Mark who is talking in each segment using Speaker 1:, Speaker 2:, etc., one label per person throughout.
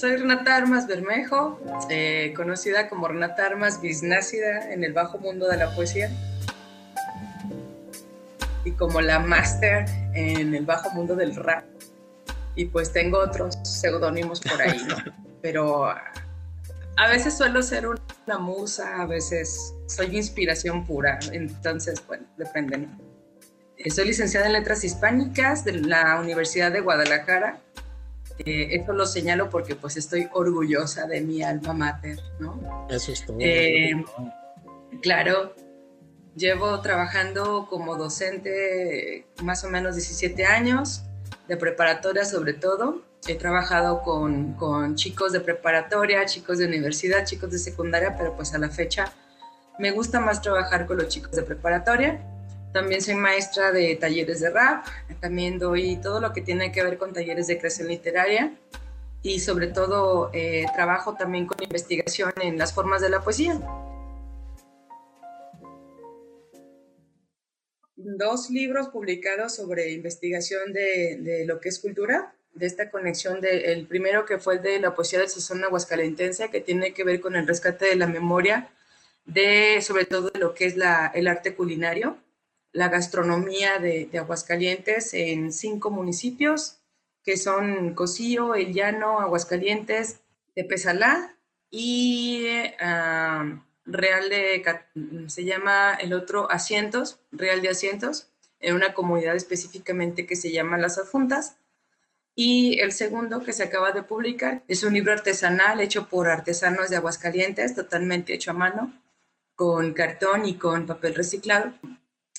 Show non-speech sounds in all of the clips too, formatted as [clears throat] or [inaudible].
Speaker 1: Soy Renata Armas Bermejo, eh, conocida como Renata Armas Bisnácida en el bajo mundo de la poesía y como la máster en el bajo mundo del rap. Y pues tengo otros seudónimos por ahí, ¿no? [laughs] Pero a veces suelo ser una musa, a veces soy inspiración pura, entonces, bueno, depende, ¿no? Eh, soy licenciada en Letras Hispánicas de la Universidad de Guadalajara. Eh, esto lo señalo porque pues estoy orgullosa de mi alma mater, ¿no?
Speaker 2: Eso es todo.
Speaker 1: Eh, claro, llevo trabajando como docente más o menos 17 años, de preparatoria sobre todo. He trabajado con, con chicos de preparatoria, chicos de universidad, chicos de secundaria, pero pues a la fecha me gusta más trabajar con los chicos de preparatoria. También soy maestra de talleres de rap, también doy todo lo que tiene que ver con talleres de creación literaria y sobre todo eh, trabajo también con investigación en las formas de la poesía. Dos libros publicados sobre investigación de, de lo que es cultura, de esta conexión del el primero que fue el de la poesía del sazón aguascalentense, que tiene que ver con el rescate de la memoria de sobre todo de lo que es el arte culinario, la gastronomía de, Aguascalientes en cinco municipios, que son Cocío, El Llano, Aguascalientes, Tepezalá y uh, Real de, se llama el otro Asientos, Real de Asientos, en una comunidad específicamente que se llama Las Adjuntas. Y el segundo que se acaba de publicar es un libro artesanal hecho por artesanos de Aguascalientes, totalmente hecho a mano, con cartón y con papel reciclado.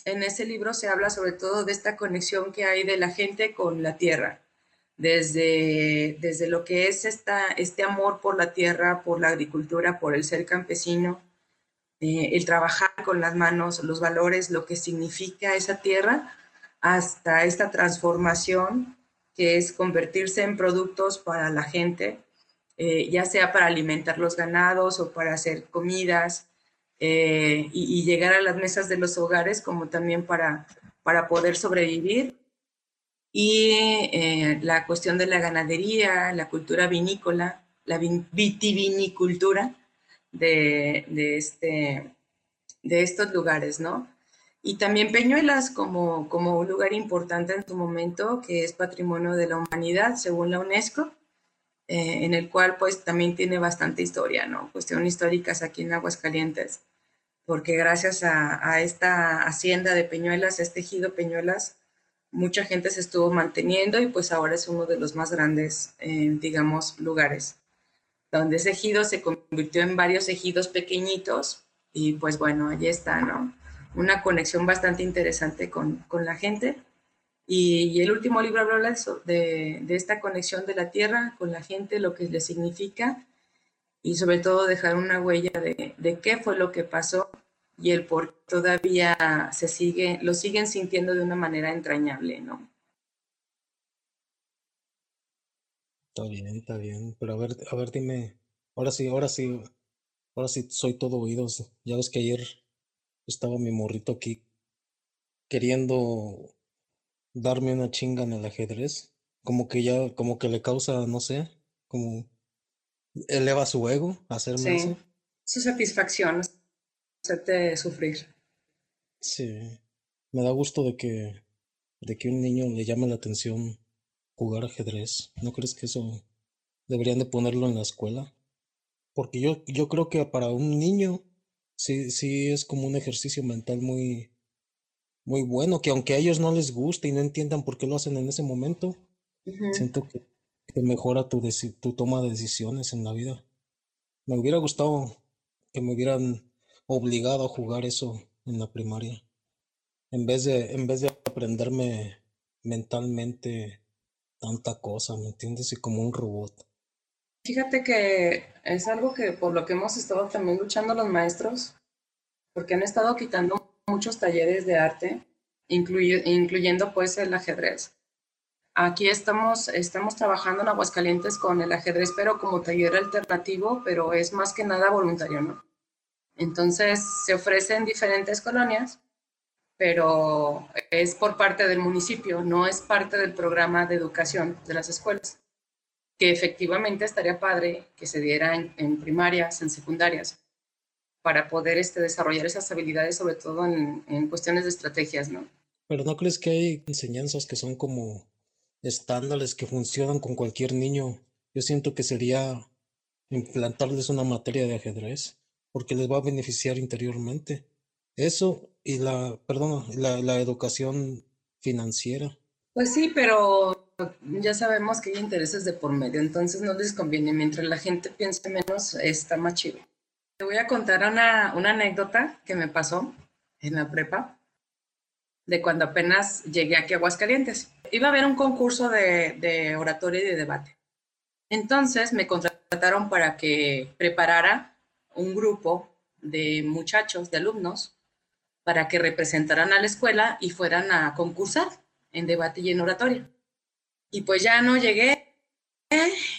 Speaker 1: En ese libro se habla sobre todo de esta conexión que hay de la gente con la tierra, desde, desde lo que es esta, este amor por la tierra, por la agricultura, por el ser campesino, eh, el trabajar con las manos, los valores, lo que significa esa tierra, hasta esta transformación que es convertirse en productos para la gente, eh, ya sea para alimentar los ganados o para hacer comidas, eh, y, y, llegar a las mesas de los hogares como también para, para poder sobrevivir. Y eh, la cuestión de la ganadería, la cultura vinícola, la vitivinicultura de, de, este, de estos lugares, ¿no? Y también Peñuelas como, como un lugar importante en su momento, que es patrimonio de la humanidad según la UNESCO, eh, en el cual pues también tiene bastante historia, ¿no? Cuestiones históricas aquí en Aguascalientes porque gracias a, a, esta hacienda de Peñuelas, este ejido Peñuelas, mucha gente se estuvo manteniendo y pues ahora es uno de los más grandes, eh, digamos, lugares, donde ese ejido se convirtió en varios ejidos pequeñitos y pues bueno, allí está, ¿no? Una conexión bastante interesante con, con la gente. Y, y, el último libro habla de, de esta conexión de la tierra con la gente, lo que le significa y sobre todo dejar una huella de, de qué fue lo que pasó y el por qué todavía se sigue, lo siguen sintiendo de una manera entrañable, ¿no?
Speaker 2: Está bien, está bien, pero a ver, a ver, dime, ahora sí, ahora sí, ahora sí soy todo oídos. Ya ves que ayer estaba mi morrito aquí queriendo darme una chinga en el ajedrez, como que ya, como que le causa, no sé, como eleva su ego hacerme
Speaker 1: sí.
Speaker 2: eso.
Speaker 1: Su satisfacción, hacerte sufrir.
Speaker 2: Sí, me da gusto de que, de que un niño le llame la atención jugar ajedrez. ¿No crees que eso deberían de ponerlo en la escuela? Porque yo, yo creo que para un niño sí, sí es como un ejercicio mental muy, muy bueno, que aunque a ellos no les guste y no entiendan por qué lo hacen en ese momento, uh -huh. siento que que mejora tu, tu toma de decisiones en la vida. Me hubiera gustado que me hubieran obligado a jugar eso en la primaria. En vez de, en vez de aprenderme mentalmente tanta cosa, ¿me entiendes? Y como un robot.
Speaker 1: Fíjate que es algo que por lo que hemos estado también luchando los maestros, porque han estado quitando muchos talleres de arte, incluy, incluyendo pues el ajedrez. Aquí estamos, estamos trabajando en Aguascalientes con el ajedrez, pero como taller alternativo, pero es más que nada voluntario, ¿no? Entonces se ofrece en diferentes colonias, pero es por parte del municipio, no es parte del programa de educación de las escuelas. que efectivamente estaría padre que se diera en, primarias, en secundarias, para poder este, desarrollar esas habilidades, sobre todo en, en cuestiones de estrategias, ¿no?
Speaker 2: Pero ¿no crees que hay enseñanzas que son como estándares que funcionan con cualquier niño? Yo siento que sería implantarles una materia de ajedrez, porque les va a beneficiar interiormente. Eso y la, perdón, la, la educación financiera.
Speaker 1: Pues sí, pero ya sabemos que hay intereses de por medio, entonces no les conviene. Mientras la gente piense menos, está más chido. Te voy a contar una, una anécdota que me pasó en la prepa de cuando apenas llegué aquí a Aguascalientes. Iba a haber un concurso de, de oratoria y de debate. Entonces me contrataron para que preparara un grupo de muchachos, de alumnos, para que representaran a la escuela y fueran a concursar en debate y en oratoria. Y pues ya no llegué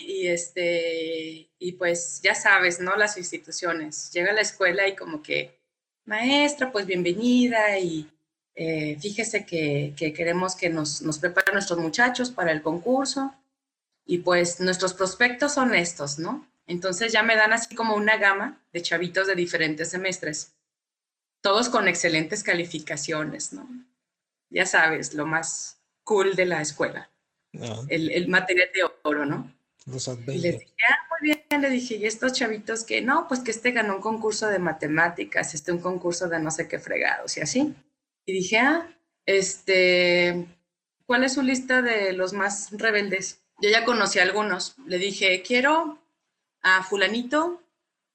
Speaker 1: y este y pues ya sabes, ¿no? Las instituciones. Llega a la escuela y como que maestra, pues bienvenida y eh, fíjese que, queremos que nos, nos preparen nuestros muchachos para el concurso y pues nuestros prospectos son estos, ¿no? Entonces ya me dan así como una gama de chavitos de diferentes semestres, todos con excelentes calificaciones, ¿no? Ya sabes, lo más cool de la escuela, el, material de oro, ¿no?
Speaker 2: y
Speaker 1: le dije, ah, muy bien, le dije, y estos chavitos que, no, pues que este ganó un concurso de matemáticas, este un concurso de no sé qué fregados y así. Y dije, ah, este, ¿cuál es su lista de los más rebeldes? Yo ya conocí a algunos. Le dije, quiero a fulanito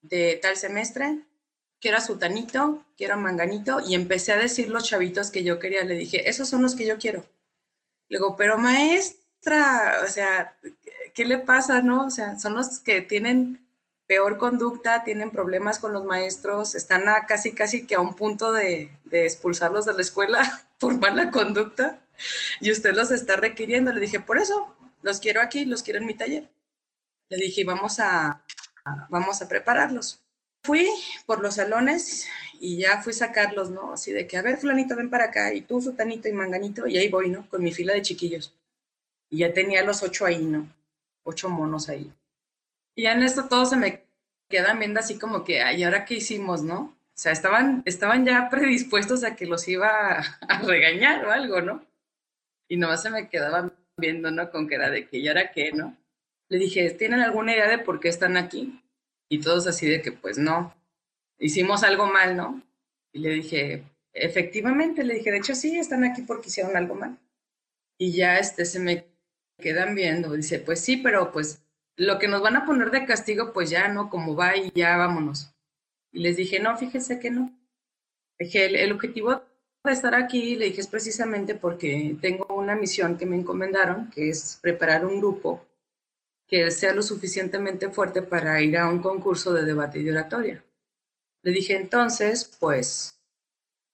Speaker 1: de tal semestre, quiero a sutanito, quiero a manganito, y empecé a decir los chavitos que yo quería. Le dije, esos son los que yo quiero. Le digo, pero maestra, o sea, ¿qué le pasa, no? O sea, son los que tienen peor conducta, tienen problemas con los maestros, están casi, casi que a un punto de, expulsarlos de la escuela [laughs] por mala conducta y usted los está requiriendo. Le dije, por eso, los quiero aquí, los quiero en mi taller. Le dije, vamos a, vamos a prepararlos. Fui por los salones y ya fui a sacarlos, ¿no? Así de que, a ver, fulanito, ven para acá, y tú, sutanito y manganito, y ahí voy, ¿no? Con mi fila de chiquillos. Y ya tenía los ocho ahí, ¿no? Ocho monos ahí. Y ya en esto todos se me quedan viendo así como que, ay, ¿ahora qué hicimos, no? O sea, estaban, estaban ya [laughs] predispuestos a que los iba a, regañar o algo, ¿no? Y nomás se me quedaban viendo, ¿no? Con que era de que, ¿y ahora qué, no? Le dije, ¿tienen alguna idea de por qué están aquí? Y todos así de que, pues no, hicimos algo mal, ¿no? Y le dije, efectivamente, le dije, de hecho sí, están aquí porque hicieron algo mal. Y ya este, se me quedan viendo, dice, pues sí, pero pues lo que nos van a poner de castigo, pues ya, ¿no? Como va y ya vámonos. Y les dije, no, fíjense que no. Dije, el, objetivo de estar aquí, le dije, es precisamente porque tengo una misión que me encomendaron, que es preparar un grupo que sea lo suficientemente fuerte para ir a un concurso de debate y oratoria. Le dije, entonces, pues,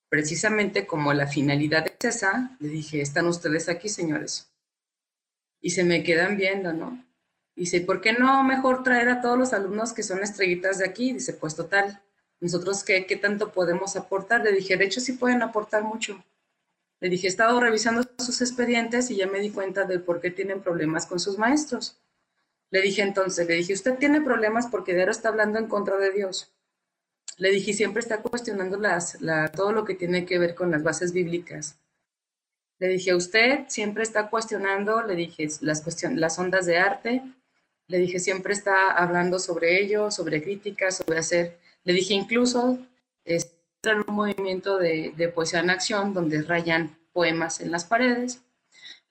Speaker 1: precisamente como la finalidad es esa, le dije, están ustedes aquí, señores. Y se me quedan viendo, ¿no? Dice, ¿por qué no mejor traer a todos los alumnos que son estrellitas de aquí? Dice, pues total, nosotros qué, qué tanto podemos aportar. Le dije, de hecho sí pueden aportar mucho. Le dije, he estado revisando sus expedientes y ya me di cuenta de por qué tienen problemas con sus maestros. Le dije entonces, le dije, usted tiene problemas porque Dero está hablando en contra de Dios. Le dije, siempre está cuestionando las, la, todo lo que tiene que ver con las bases bíblicas. Le dije, usted siempre está cuestionando, le dije, las, cuestion las ondas de arte, le dije, siempre está hablando sobre ello, sobre críticas, sobre hacer. Le dije, incluso, es un movimiento de, de poesía en acción donde rayan poemas en las paredes.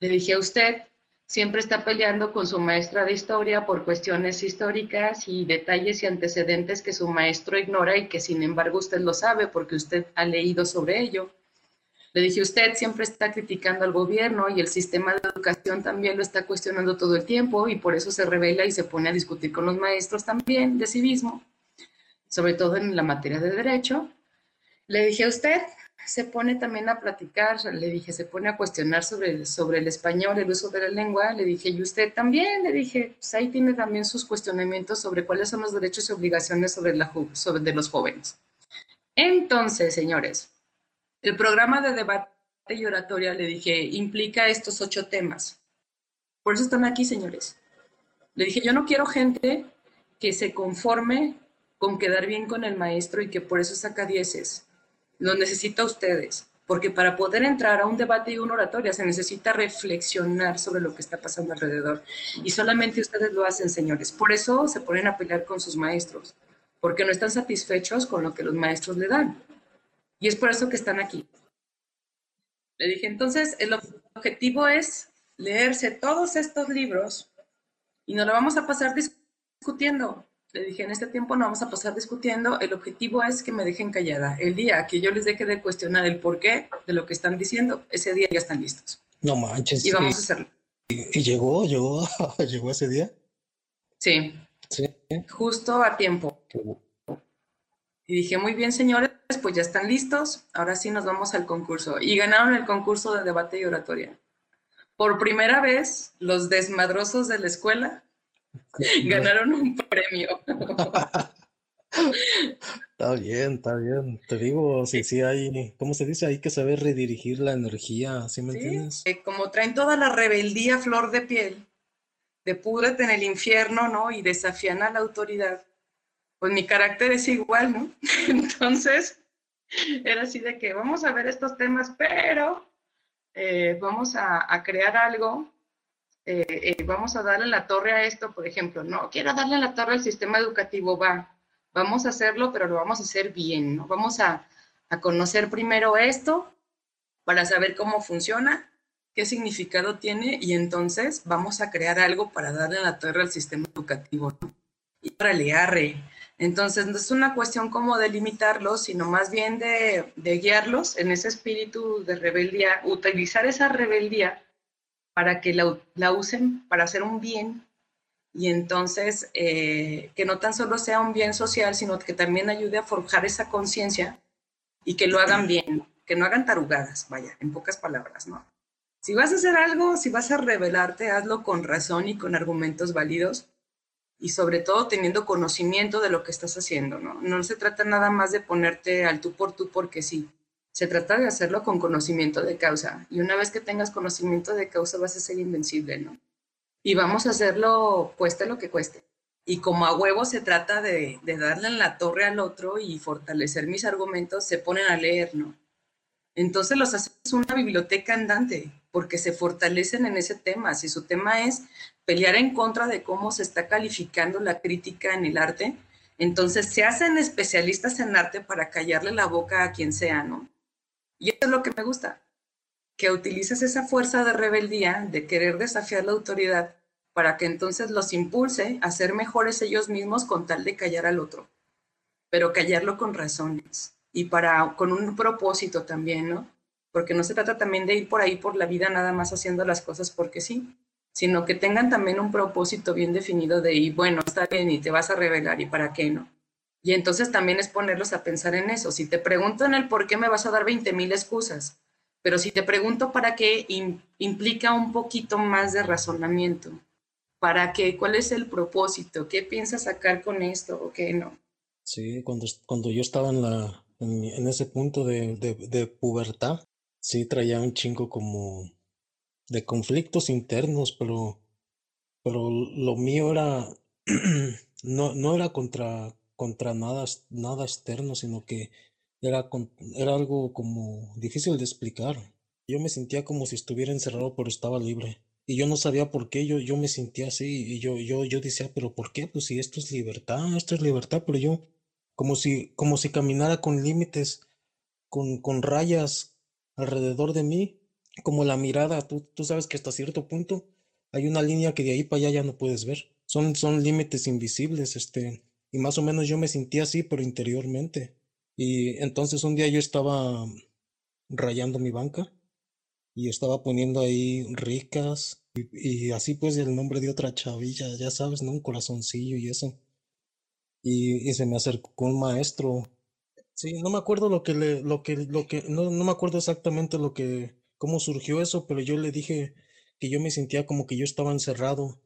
Speaker 1: Le dije a usted, siempre está peleando con su maestra de historia por cuestiones históricas y detalles y antecedentes que su maestro ignora y que sin embargo usted lo sabe porque usted ha leído sobre ello. Le dije, usted siempre está criticando al gobierno y el sistema de educación también lo está cuestionando todo el tiempo y por eso se revela y se pone a discutir con los maestros también de civismo, sobre todo en la materia de derecho. Le dije, usted se pone también a platicar, le dije, se pone a cuestionar sobre, sobre el español, el uso de la lengua. Le dije, y usted también, le dije, pues ahí tiene también sus cuestionamientos sobre cuáles son los derechos y obligaciones sobre, la, sobre de los jóvenes. Entonces, señores, el programa de debate y oratoria, le dije, implica estos ocho temas. Por eso están aquí, señores. Le dije, yo no quiero gente que se conforme con quedar bien con el maestro y que por eso saca dieces. Lo necesita ustedes, porque para poder entrar a un debate y una oratoria se necesita reflexionar sobre lo que está pasando alrededor. Y solamente ustedes lo hacen, señores. Por eso se ponen a pelear con sus maestros, porque no están satisfechos con lo que los maestros le dan. Y es por eso que están aquí. Le dije, entonces, el objetivo es leerse todos estos libros y nos lo vamos a pasar discutiendo. Le dije, en este tiempo no vamos a pasar discutiendo, el objetivo es que me dejen callada. El día que yo les deje de cuestionar el porqué de lo que están diciendo, ese día ya están listos.
Speaker 2: No manches.
Speaker 1: Y vamos a hacerlo.
Speaker 2: ¿Y, llegó, llegó, [laughs] llegó ese día?
Speaker 1: Sí. Sí. Justo a tiempo. Y dije, muy bien, señores, pues ya están listos, ahora sí nos vamos al concurso. Y ganaron el concurso de debate y oratoria. Por primera vez, los desmadrosos de la escuela [laughs] ganaron un premio. [laughs]
Speaker 2: Está bien, está bien. Te digo, sí, sí hay, ¿cómo se dice? Hay que saber redirigir la energía, ¿sí me entiendes?
Speaker 1: Eh, como traen toda la rebeldía flor de piel, de púdrete en el infierno, ¿no? Y desafían a la autoridad pues mi carácter es igual, ¿no? [laughs] Entonces, era así de que vamos a ver estos temas, pero eh, vamos a, crear algo, eh, eh, vamos a darle la torre a esto, por ejemplo, no quiero darle la torre al sistema educativo, va, vamos a hacerlo, pero lo vamos a hacer bien, ¿no? Vamos a, a conocer primero esto para saber cómo funciona, qué significado tiene y entonces vamos a crear algo para darle la torre al sistema educativo. Y para arre, entonces, no es una cuestión como de limitarlos, sino más bien de, guiarlos en ese espíritu de rebeldía, utilizar esa rebeldía para que la, usen para hacer un bien y entonces eh, que no tan solo sea un bien social, sino que también ayude a forjar esa conciencia y que lo hagan bien, que no hagan tarugadas, vaya, en pocas palabras, ¿no? Si vas a hacer algo, si vas a rebelarte, hazlo con razón y con argumentos válidos y sobre todo teniendo conocimiento de lo que estás haciendo, ¿no? No se trata nada más de ponerte al tú por tú porque sí, se trata de hacerlo con conocimiento de causa y una vez que tengas conocimiento de causa vas a ser invencible, ¿no? Y vamos a hacerlo cueste lo que cueste. Y como a huevo se trata de, de darle en la torre al otro y fortalecer mis argumentos, se ponen a leer, ¿no? Entonces los haces una biblioteca andante, porque se fortalecen en ese tema. Si su tema es pelear en contra de cómo se está calificando la crítica en el arte, entonces se hacen especialistas en arte para callarle la boca a quien sea, ¿no? Y eso es lo que me gusta, que utilices esa fuerza de rebeldía, de querer desafiar la autoridad, para que entonces los impulse a ser mejores ellos mismos con tal de callar al otro, pero callarlo con razones y para con un propósito también, ¿no? Porque no se trata también de ir por ahí por la vida nada más haciendo las cosas porque sí, sino que tengan también un propósito bien definido de, y bueno, está bien y te vas a revelar y para qué no. Y entonces también es ponerlos a pensar en eso. Si te preguntan el por qué, me vas a dar 20 mil excusas, pero si te pregunto para qué, implica un poquito más de razonamiento. ¿Para qué? ¿Cuál es el propósito? ¿Qué piensas sacar con esto o qué no?
Speaker 2: Sí, cuando, cuando yo estaba en, la, en, ese punto de, de, de pubertad, sí traía un chingo como de conflictos internos, pero, pero lo mío era, [clears throat] no, no era contra, contra nada, nada externo, sino que era, era algo como difícil de explicar. Yo me sentía como si estuviera encerrado, pero estaba libre. Y yo no sabía por qué, yo, yo me sentía así, y yo, yo, yo decía, pero ¿por qué? Pues si esto es libertad, esto es libertad, pero yo, como si, como si caminara con límites, con, con rayas alrededor de mí, como la mirada, tú, tú sabes que hasta cierto punto hay una línea que de ahí para allá ya no puedes ver. Son, son límites invisibles, este, y más o menos yo me sentía así, pero interiormente. Y entonces un día yo estaba rayando mi banca y estaba poniendo ahí ricas y, así pues el nombre de otra chavilla, ya sabes, ¿no? Un corazoncillo y eso. Y, se me acercó un maestro. Sí, no me acuerdo lo que le, lo que, lo que, no, no me acuerdo exactamente lo que, cómo surgió eso, pero yo le dije que yo me sentía como que yo estaba encerrado.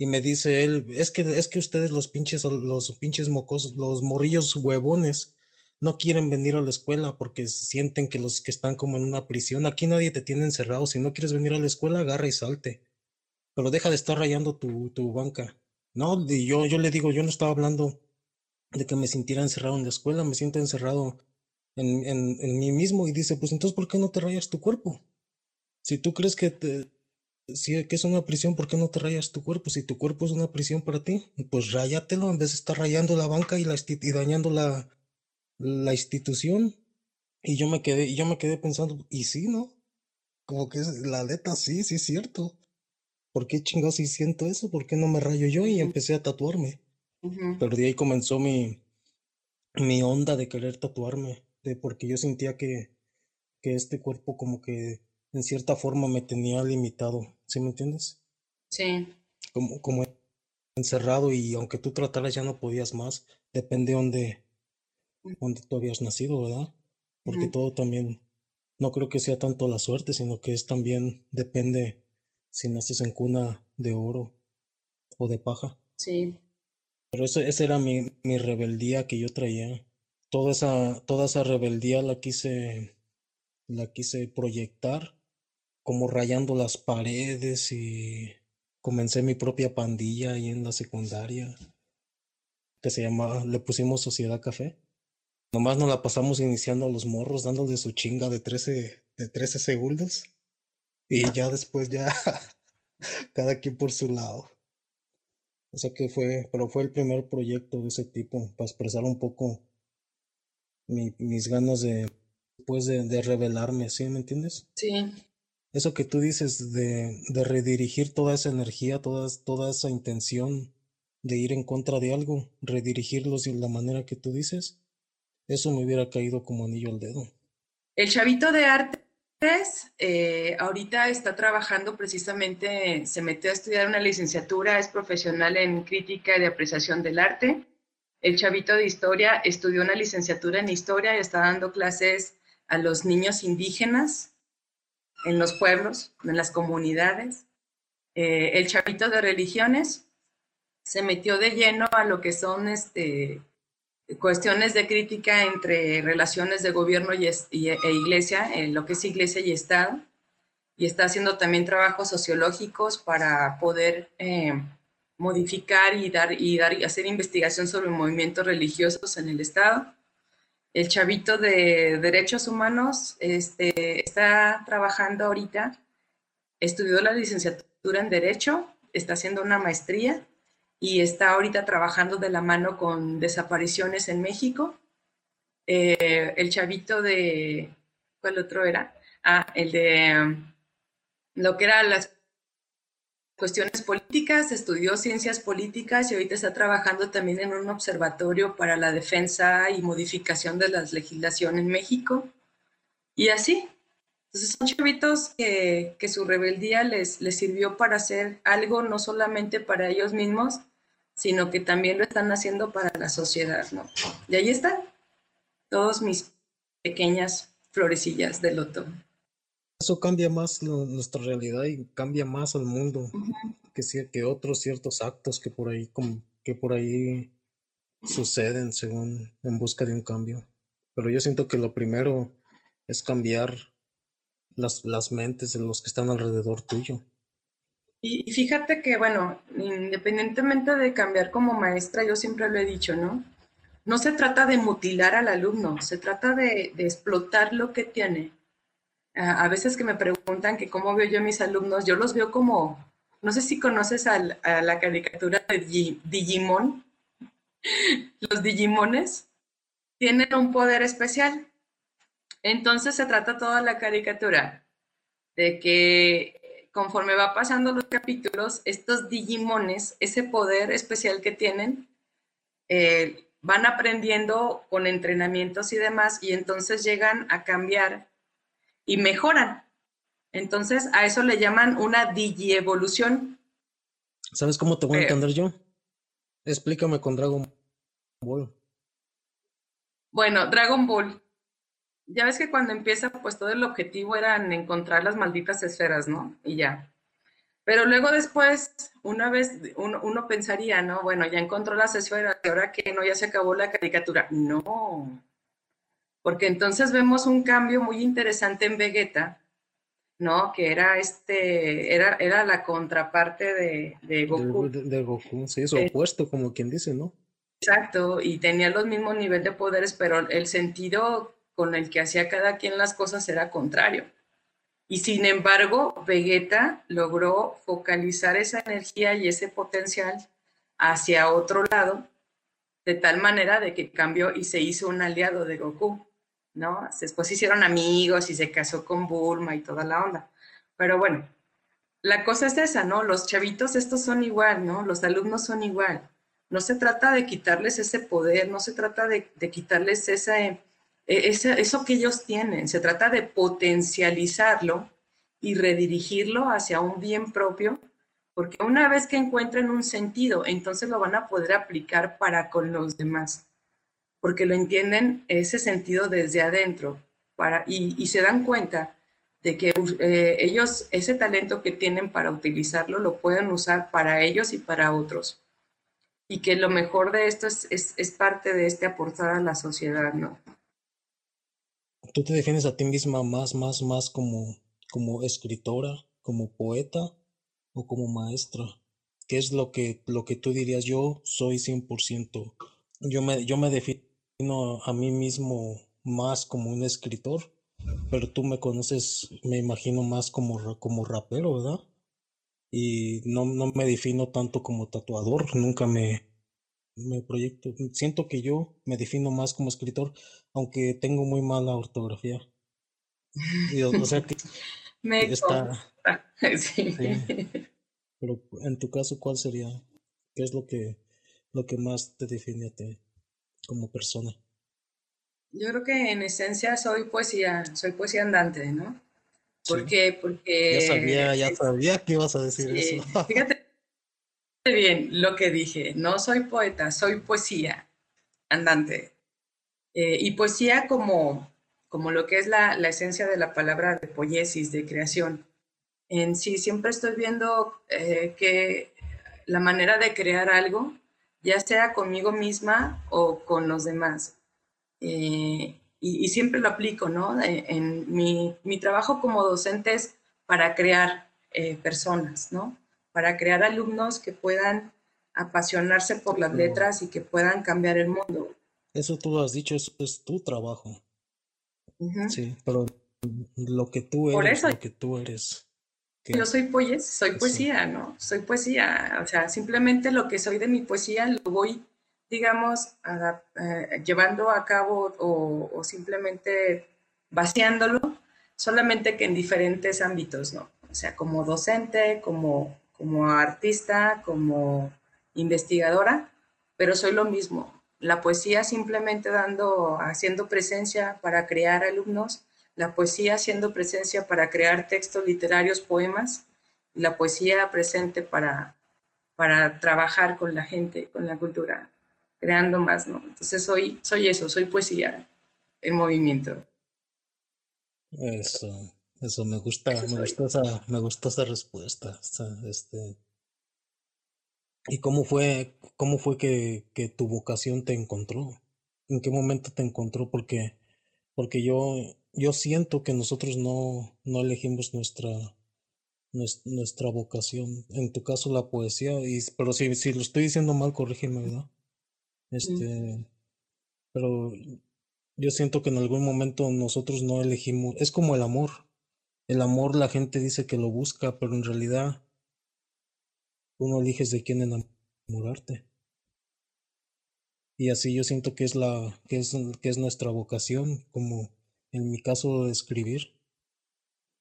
Speaker 2: Y me dice él, es que, es que ustedes los pinches, los pinches mocos, los morrillos huevones, no quieren venir a la escuela porque sienten que los que están como en una prisión, aquí nadie te tiene encerrado, si no quieres venir a la escuela, agarra y salte. Pero deja de estar rayando tu, tu banca. No, yo, yo le digo, yo no estaba hablando de que me sintiera encerrado en la escuela, me siento encerrado en, en, mí mismo y dice, pues entonces, ¿por qué no te rayas tu cuerpo? Si tú crees que, te, si, que es una prisión, ¿por qué no te rayas tu cuerpo? Si tu cuerpo es una prisión para ti, pues ráyatelo en vez de estar rayando la banca y, la, y dañando la, la institución. Y yo me quedé, yo me quedé pensando, y sí, ¿no? Como que es, la letra sí, sí es cierto. ¿Por qué chingados si siento eso? ¿Por qué no me rayo yo? Y empecé a tatuarme. Pero de ahí comenzó mi, mi onda de querer tatuarme, de porque yo sentía que, que este cuerpo como que en cierta forma me tenía limitado, ¿sí me entiendes?
Speaker 1: Sí.
Speaker 2: Como, como encerrado y aunque tú trataras ya no podías más, depende de dónde, dónde tú habías nacido, ¿verdad? Porque todo también, no creo que sea tanto la suerte, sino que es también, depende si naces en cuna de oro o de paja.
Speaker 1: Sí.
Speaker 2: Pero eso, esa era mi, mi rebeldía que yo traía. Toda esa, toda esa rebeldía la quise, la quise proyectar como rayando las paredes y comencé mi propia pandilla ahí en la secundaria que se llamaba, le pusimos Sociedad Café. Nomás nos la pasamos iniciando a los morros, dándole su chinga de 13, de 13 segundos. Y ya después ya [laughs] cada quien por su lado. O sea que fue, pero fue el primer proyecto de ese tipo, para expresar un poco mis ganas de, pues de, de revelarme, ¿sí me entiendes?
Speaker 1: Sí.
Speaker 2: Eso que tú dices de, de redirigir toda esa energía, toda, toda esa intención de ir en contra de algo, redirigirlos de la manera que tú dices, eso me hubiera caído como anillo al dedo.
Speaker 1: El chavito de arte eh, ahorita está trabajando precisamente, se metió a estudiar una licenciatura, es profesional en crítica y de apreciación del arte. El chavito de historia estudió una licenciatura en historia y está dando clases a los niños indígenas en los pueblos, en las comunidades. Eh, el chavito de religiones se metió de lleno a lo que son este, cuestiones de crítica entre relaciones de gobierno y, e iglesia, en lo que es iglesia y Estado, y está haciendo también trabajos sociológicos para poder eh, modificar y dar, y dar y hacer investigación sobre movimientos religiosos en el Estado. El chavito de derechos humanos este, está trabajando ahorita, estudió la licenciatura en Derecho, está haciendo una maestría y está ahorita trabajando de la mano con desapariciones en México. Eh, el chavito de, ¿cuál otro era? Ah, el de um, lo que eran las cuestiones políticas, estudió ciencias políticas y ahorita está trabajando también en un observatorio para la defensa y modificación de la legislación en México. Y así. Entonces son chavitos que, que su rebeldía les, les sirvió para hacer algo no solamente para ellos mismos, sino que también lo están haciendo para la sociedad, ¿no? Y ahí están todos mis pequeñas florecillas de loto.
Speaker 2: Eso cambia más nuestra realidad y cambia más al mundo que, que otros ciertos actos que por ahí que por ahí suceden según en busca de un cambio. Pero yo siento que lo primero es cambiar las, las mentes de los que están alrededor tuyo.
Speaker 1: Y, fíjate que, bueno, independientemente de cambiar como maestra, yo siempre lo he dicho, ¿no? No se trata de mutilar al alumno, se trata de, explotar lo que tiene. A, veces que me preguntan que cómo veo yo a mis alumnos, yo los veo como, no sé si conoces a la caricatura de Digimon. [laughs] Los Digimones tienen un poder especial. Entonces se trata toda la caricatura de que conforme va pasando los capítulos, estos Digimones, ese poder especial que tienen, eh, van aprendiendo con entrenamientos y demás, y entonces llegan a cambiar y mejoran. Entonces, a eso le llaman una digievolución.
Speaker 2: ¿Sabes cómo te voy a entender yo? Explícame con Dragon Ball.
Speaker 1: Bueno, Dragon Ball ya ves que cuando empieza, pues todo el objetivo era encontrar las malditas esferas, ¿no? Y ya. Pero luego después, una vez, uno, pensaría, ¿no? Bueno, ya encontró las esferas, y ahora que no, ya se acabó la caricatura. No. Porque entonces vemos un cambio muy interesante en Vegeta, ¿no? Que era este, era, era la contraparte de, de Goku.
Speaker 2: De, Goku, sí, es opuesto, como quien dice, ¿no?
Speaker 1: Exacto, y tenía los mismos niveles de poderes, pero el sentido con el que hacía cada quien las cosas era contrario. Y sin embargo, Vegeta logró focalizar esa energía y ese potencial hacia otro lado, de tal manera de que cambió y se hizo un aliado de Goku, ¿no? Después hicieron amigos y se casó con Bulma y toda la onda. Pero bueno, la cosa es esa, ¿no? Los chavitos estos son igual, ¿no? Los alumnos son igual. No se trata de quitarles ese poder, no se trata de, quitarles ese, eso que ellos tienen, se trata de potencializarlo y redirigirlo hacia un bien propio, porque una vez que encuentren un sentido, entonces lo van a poder aplicar para con los demás, porque lo entienden ese sentido desde adentro para, y, se dan cuenta de que eh, ellos ese talento que tienen para utilizarlo lo pueden usar para ellos y para otros y que lo mejor de esto es, es, parte de este aportar a la sociedad, ¿no?
Speaker 2: ¿Tú te defines a ti misma más, más, más como, como escritora, como poeta o como maestra? ¿Qué es lo que, lo que tú dirías? Yo soy 100%. Yo me, yo me defino a mí mismo más como un escritor, pero tú me conoces, me imagino más como, como rapero, ¿verdad? y no, no me defino tanto como tatuador, nunca me, me proyecto, siento que yo me defino más como escritor, aunque tengo muy mala ortografía. o sea que [laughs]
Speaker 1: me está... [laughs] sí.
Speaker 2: Pero en tu caso, ¿cuál sería? ¿Qué es lo que, lo que más te define a ti como persona?
Speaker 1: Yo creo que en esencia soy poesía, soy poesía andante, ¿no? ¿Por qué? Porque...
Speaker 2: Ya sabía, ya sabía que ibas a decir eso. [laughs]
Speaker 1: Fíjate bien lo que dije, no soy poeta, soy poesía andante. Eh, y poesía como, como lo que es la, la, esencia de la palabra de poiesis, de creación. En sí, siempre estoy viendo eh, que la manera de crear algo, ya sea conmigo misma o con los demás. Eh, y, siempre lo aplico, ¿no? En, mi, mi, trabajo como docente es para crear eh, personas, ¿no? Para crear alumnos que puedan apasionarse por las letras y que puedan cambiar el mundo.
Speaker 2: Eso tú has dicho, eso es tu trabajo. Sí, pero lo que tú eres, lo que tú eres.
Speaker 1: Yo soy poesía, soy poesía, ¿no? Soy poesía, o sea, simplemente lo que soy de mi poesía lo voy digamos, eh, llevando a cabo o, simplemente vaciándolo, solamente que en diferentes ámbitos, ¿no? O sea, como docente, como, como artista, como investigadora, pero soy lo mismo. La poesía simplemente dando, haciendo presencia para crear alumnos, la poesía haciendo presencia para crear textos literarios, poemas, y la poesía presente para, para trabajar con la gente, con la cultura creando más, ¿no? Entonces soy, soy eso, soy poesía en movimiento.
Speaker 2: Eso, eso me gusta, me gusta esa, me gustó esa respuesta. este. ¿Y cómo fue, cómo fue que, que, tu vocación te encontró? ¿En qué momento te encontró? Porque, porque yo, yo siento que nosotros no, no elegimos nuestra, nuestra, vocación. En tu caso la poesía, y, pero si, si lo estoy diciendo mal, corrígeme, ¿verdad? Este, pero yo siento que en algún momento nosotros no elegimos, es como el amor. El amor la gente dice que lo busca, pero en realidad uno eliges de quién enamorarte. Y así yo siento que es la que es, que es nuestra vocación, como en mi caso escribir.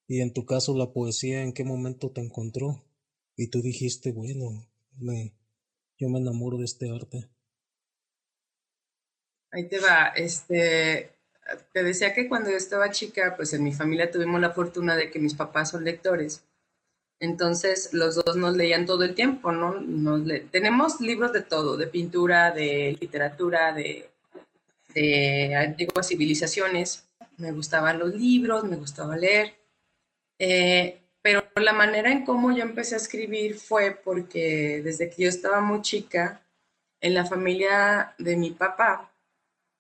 Speaker 2: Y en tu caso la poesía, ¿en qué momento te encontró? Y tú dijiste, bueno, me, yo me enamoro de este arte.
Speaker 1: Ahí te va. Este, te decía que cuando yo estaba chica, pues en mi familia tuvimos la fortuna de que mis papás son lectores. Entonces, los dos nos leían todo el tiempo, ¿no? Nos Tenemos libros de todo, de pintura, de literatura, de, de antiguas civilizaciones. Me gustaban los libros, me gustaba leer. Eh, pero la manera en cómo yo empecé a escribir fue porque desde que yo estaba muy chica, en la familia de mi papá,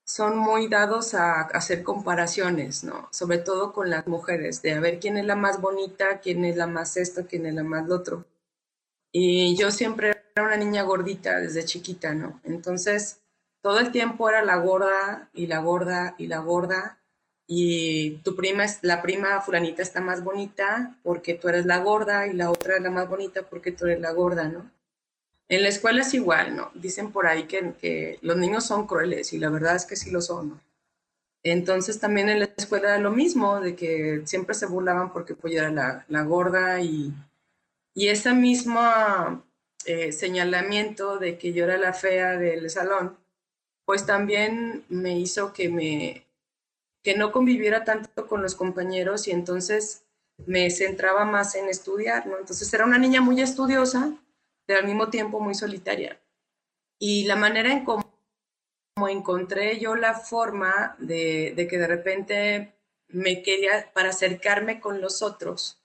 Speaker 1: son muy dados a, hacer comparaciones, ¿no? Sobre todo con las mujeres, de a ver quién es la más bonita, quién es la más esto, quién es la más otro. Y yo siempre era una niña gordita desde chiquita, ¿no? Entonces, todo el tiempo era la gorda y la gorda y la gorda. Y tu prima, es, la prima fulanita está más bonita porque tú eres la gorda y la otra es la más bonita porque tú eres la gorda, ¿no? En la escuela es igual, ¿no? Dicen por ahí que, que los niños son crueles y la verdad es que sí lo son, ¿no? Entonces también en la escuela era lo mismo, de que siempre se burlaban porque pues yo era la, la gorda y, y ese mismo eh, señalamiento de que yo era la fea del salón, pues también me hizo que me que no conviviera tanto con los compañeros y entonces me centraba más en estudiar. Entonces era una niña muy estudiosa, pero al mismo tiempo muy solitaria. Y la manera en cómo encontré yo la forma de, de, que de repente me quería, para acercarme con los otros,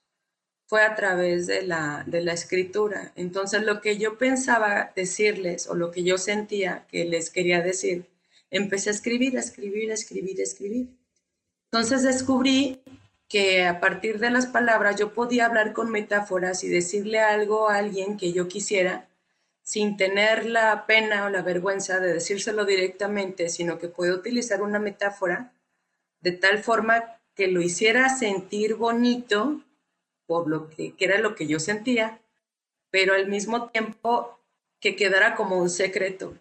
Speaker 1: fue a través de la, de la escritura. Entonces lo que yo pensaba decirles o lo que yo sentía que les quería decir, empecé a escribir, a escribir, a escribir, a escribir. Entonces descubrí que a partir de las palabras yo podía hablar con metáforas y decirle algo a alguien que yo quisiera sin tener la pena o la vergüenza de decírselo directamente, sino que puedo utilizar una metáfora de tal forma que lo hiciera sentir bonito por lo que, que era lo que yo sentía, pero al mismo tiempo que quedara como un secreto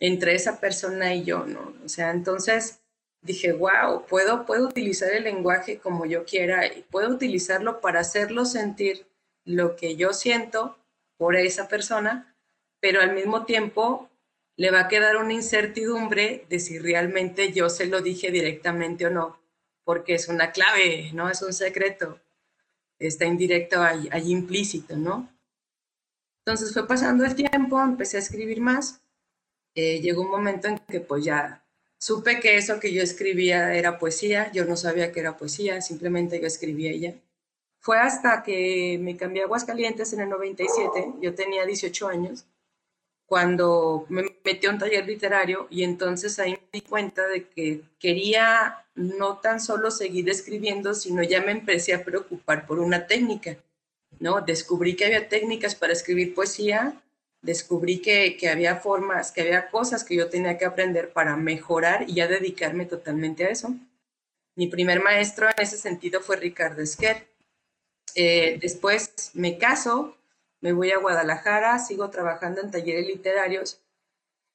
Speaker 1: entre esa persona y yo, ¿no? O sea, entonces dije, wow, puedo, puedo utilizar el lenguaje como yo quiera y puedo utilizarlo para hacerlo sentir lo que yo siento por esa persona, pero al mismo tiempo le va a quedar una incertidumbre de si realmente yo se lo dije directamente o no, porque es una clave, no es un secreto, está indirecto ahí, ahí implícito, ¿no? Entonces fue pasando el tiempo, empecé a escribir más, eh, llegó un momento en que pues ya Supe que eso que yo escribía era poesía, yo no sabía que era poesía, simplemente yo escribía ella. Fue hasta que me cambié a Aguascalientes en el 97, yo tenía 18 años, cuando me metí a un taller literario y entonces ahí me di cuenta de que quería no tan solo seguir escribiendo, sino ya me empecé a preocupar por una técnica, ¿no? Descubrí que había técnicas para escribir poesía descubrí que, había formas, que había cosas que yo tenía que aprender para mejorar y ya dedicarme totalmente a eso. Mi primer maestro en ese sentido fue Ricardo Esquer. Eh, después me caso, me voy a Guadalajara, sigo trabajando en talleres literarios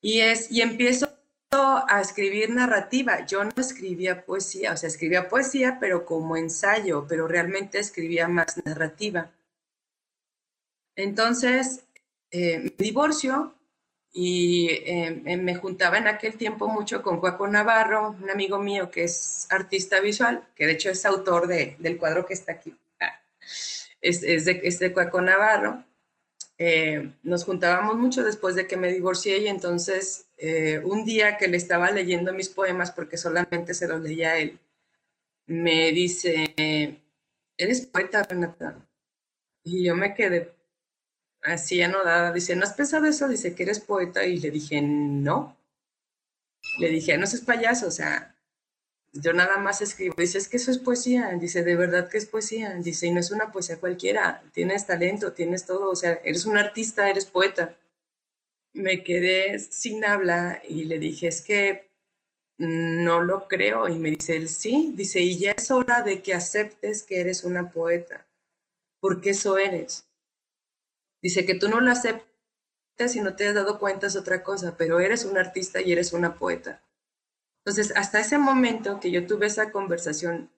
Speaker 1: y, es, y empiezo a escribir narrativa. Yo no escribía poesía, o sea, escribía poesía, pero como ensayo, pero realmente escribía más narrativa. Entonces, eh, me divorcio y eh, me juntaba en aquel tiempo mucho con Cuaco Navarro, un amigo mío que es artista visual, que de hecho es autor de, del cuadro que está aquí. Ah, es, de, es, Cuaco Navarro. Eh, nos juntábamos mucho después de que me divorcié y entonces eh, un día que le estaba leyendo mis poemas, porque solamente se los leía a él, me dice, ¿eres poeta, Renata? Y yo me quedé así anodada, dice, ¿no has pensado eso? Dice que eres poeta y le dije, no. Le dije, no seas payaso, o sea, yo nada más escribo. Dice, es que eso es poesía. Dice, de verdad que es poesía. Dice, y no es una poesía cualquiera, tienes talento, tienes todo, o sea, eres un artista, eres poeta. Me quedé sin habla y le dije, es que no lo creo. Y me dice él, sí, dice, y ya es hora de que aceptes que eres una poeta, porque eso eres. Dice que tú no lo aceptas y no te has dado cuenta es otra cosa, pero eres un artista y eres una poeta. Entonces, hasta ese momento que yo tuve esa conversación,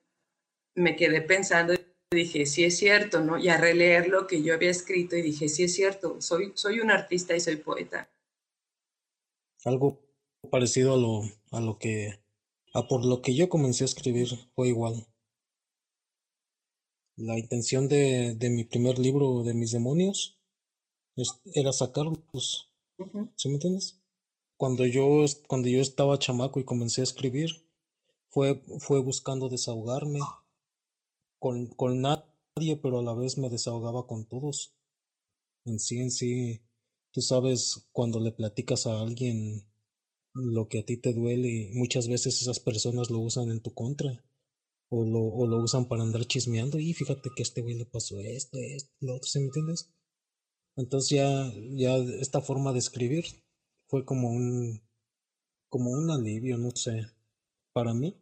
Speaker 1: me quedé pensando y dije, sí es cierto, ¿no? Y a releer lo que yo había escrito y dije, sí es cierto, soy, soy un artista y soy poeta.
Speaker 2: Algo parecido a lo, a lo que, a por lo que yo comencé a escribir fue igual. La intención de, de mi primer libro, de mis demonios, era sacarlos. ¿Sí me entiendes? Cuando yo, cuando yo estaba chamaco y comencé a escribir, fue, fue buscando desahogarme con, con nadie, pero a la vez me desahogaba con todos. En sí, en sí, tú sabes, cuando le platicas a alguien lo que a ti te duele y muchas veces esas personas lo usan en tu contra o lo, o lo usan para andar chismeando y fíjate que a este güey le pasó esto, esto, lo otro, ¿sí me entiendes? Entonces ya, ya esta forma de escribir fue como un, como un alivio, no sé, para mí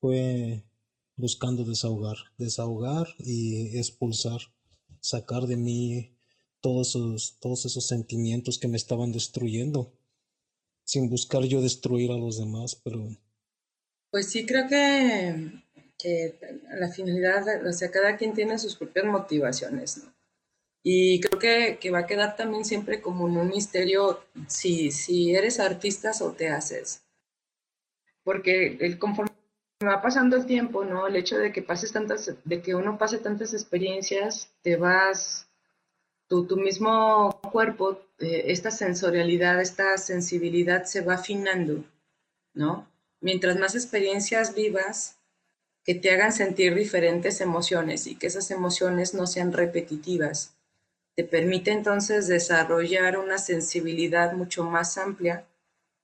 Speaker 2: fue buscando desahogar, desahogar y expulsar, sacar de mí todos esos, todos esos sentimientos que me estaban destruyendo, sin buscar yo destruir a los demás, pero...
Speaker 1: Pues sí, creo que, que la finalidad, o sea, cada quien tiene sus propias motivaciones, ¿no? Y creo que, que, va a quedar también siempre como un misterio si, si eres artista o te haces. Porque el, conforme va pasando el tiempo, ¿no? El hecho de que pases tantas, de que uno pase tantas experiencias, te vas, tu, tu mismo cuerpo, eh, esta sensorialidad, esta sensibilidad se va afinando, ¿no? Mientras más experiencias vivas, que te hagan sentir diferentes emociones y que esas emociones no sean repetitivas te permite entonces desarrollar una sensibilidad mucho más amplia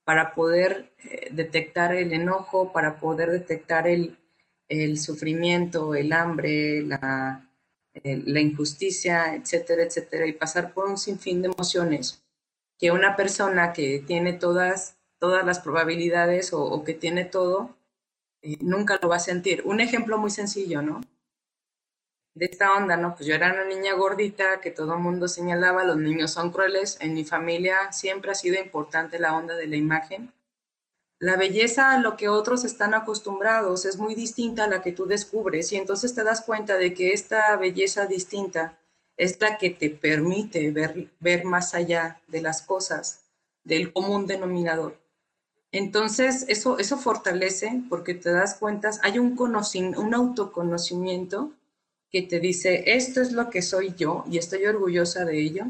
Speaker 1: para poder eh, detectar el enojo, para poder detectar el, sufrimiento, el hambre, la, la, injusticia, etcétera, etcétera, y pasar por un sinfín de emociones que una persona que tiene todas, todas las probabilidades o, que tiene todo, eh, nunca lo va a sentir. Un ejemplo muy sencillo, ¿no? De esta onda, ¿no? Pues yo era una niña gordita que todo el mundo señalaba, los niños son crueles, en mi familia siempre ha sido importante la onda de la imagen. La belleza a lo que otros están acostumbrados es muy distinta a la que tú descubres y entonces te das cuenta de que esta belleza distinta es la que te permite ver, ver más allá de las cosas, del común denominador. Entonces, eso, eso fortalece porque te das cuenta, hay un, un autoconocimiento que te dice, esto es lo que soy yo y estoy orgullosa de ello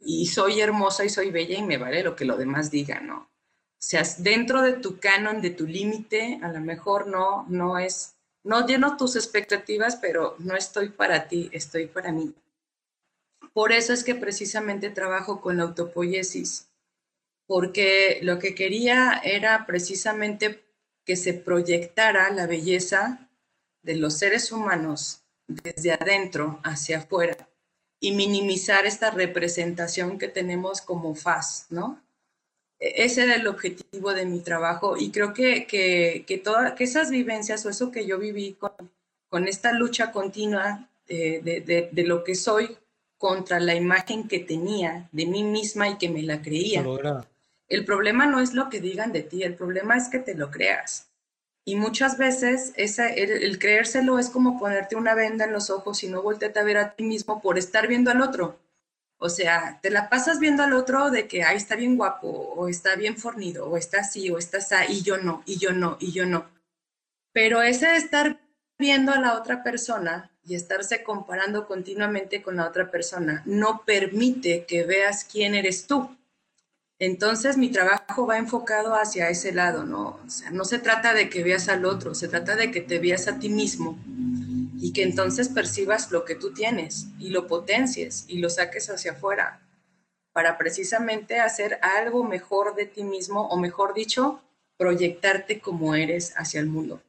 Speaker 1: y soy hermosa y soy bella y me vale lo que lo demás diga, ¿no? O sea, dentro de tu canon, de tu límite, a lo mejor no, no es, no lleno tus expectativas, pero no estoy para ti, estoy para mí. Por eso es que precisamente trabajo con la autopoiesis, porque lo que quería era precisamente que se proyectara la belleza de los seres humanos desde adentro hacia afuera y minimizar esta representación que tenemos como faz, ¿no? E-, ese era el objetivo de mi trabajo y creo que, que, que, que esas vivencias o eso que yo viví con, con esta lucha continua de, de, de, lo que soy contra la imagen que tenía de mí misma y que me la creía. El problema no es lo que digan de ti, el problema es que te lo creas. Y muchas veces el, creérselo es como ponerte una venda en los ojos y no voltearte a ver a ti mismo por estar viendo al otro. O sea, te la pasas viendo al otro de que, ahí está bien guapo, o está bien fornido, o está así, o está así, y yo no, y yo no, y yo no. Pero ese estar viendo a la otra persona y estarse comparando continuamente con la otra persona no permite que veas quién eres tú. Entonces mi trabajo va enfocado hacia ese lado, ¿no? O sea, no se trata de que veas al otro, se trata de que te veas a ti mismo y que entonces percibas lo que tú tienes y lo potencies y lo saques hacia afuera para precisamente hacer algo mejor de ti mismo o mejor dicho, proyectarte como eres hacia el mundo.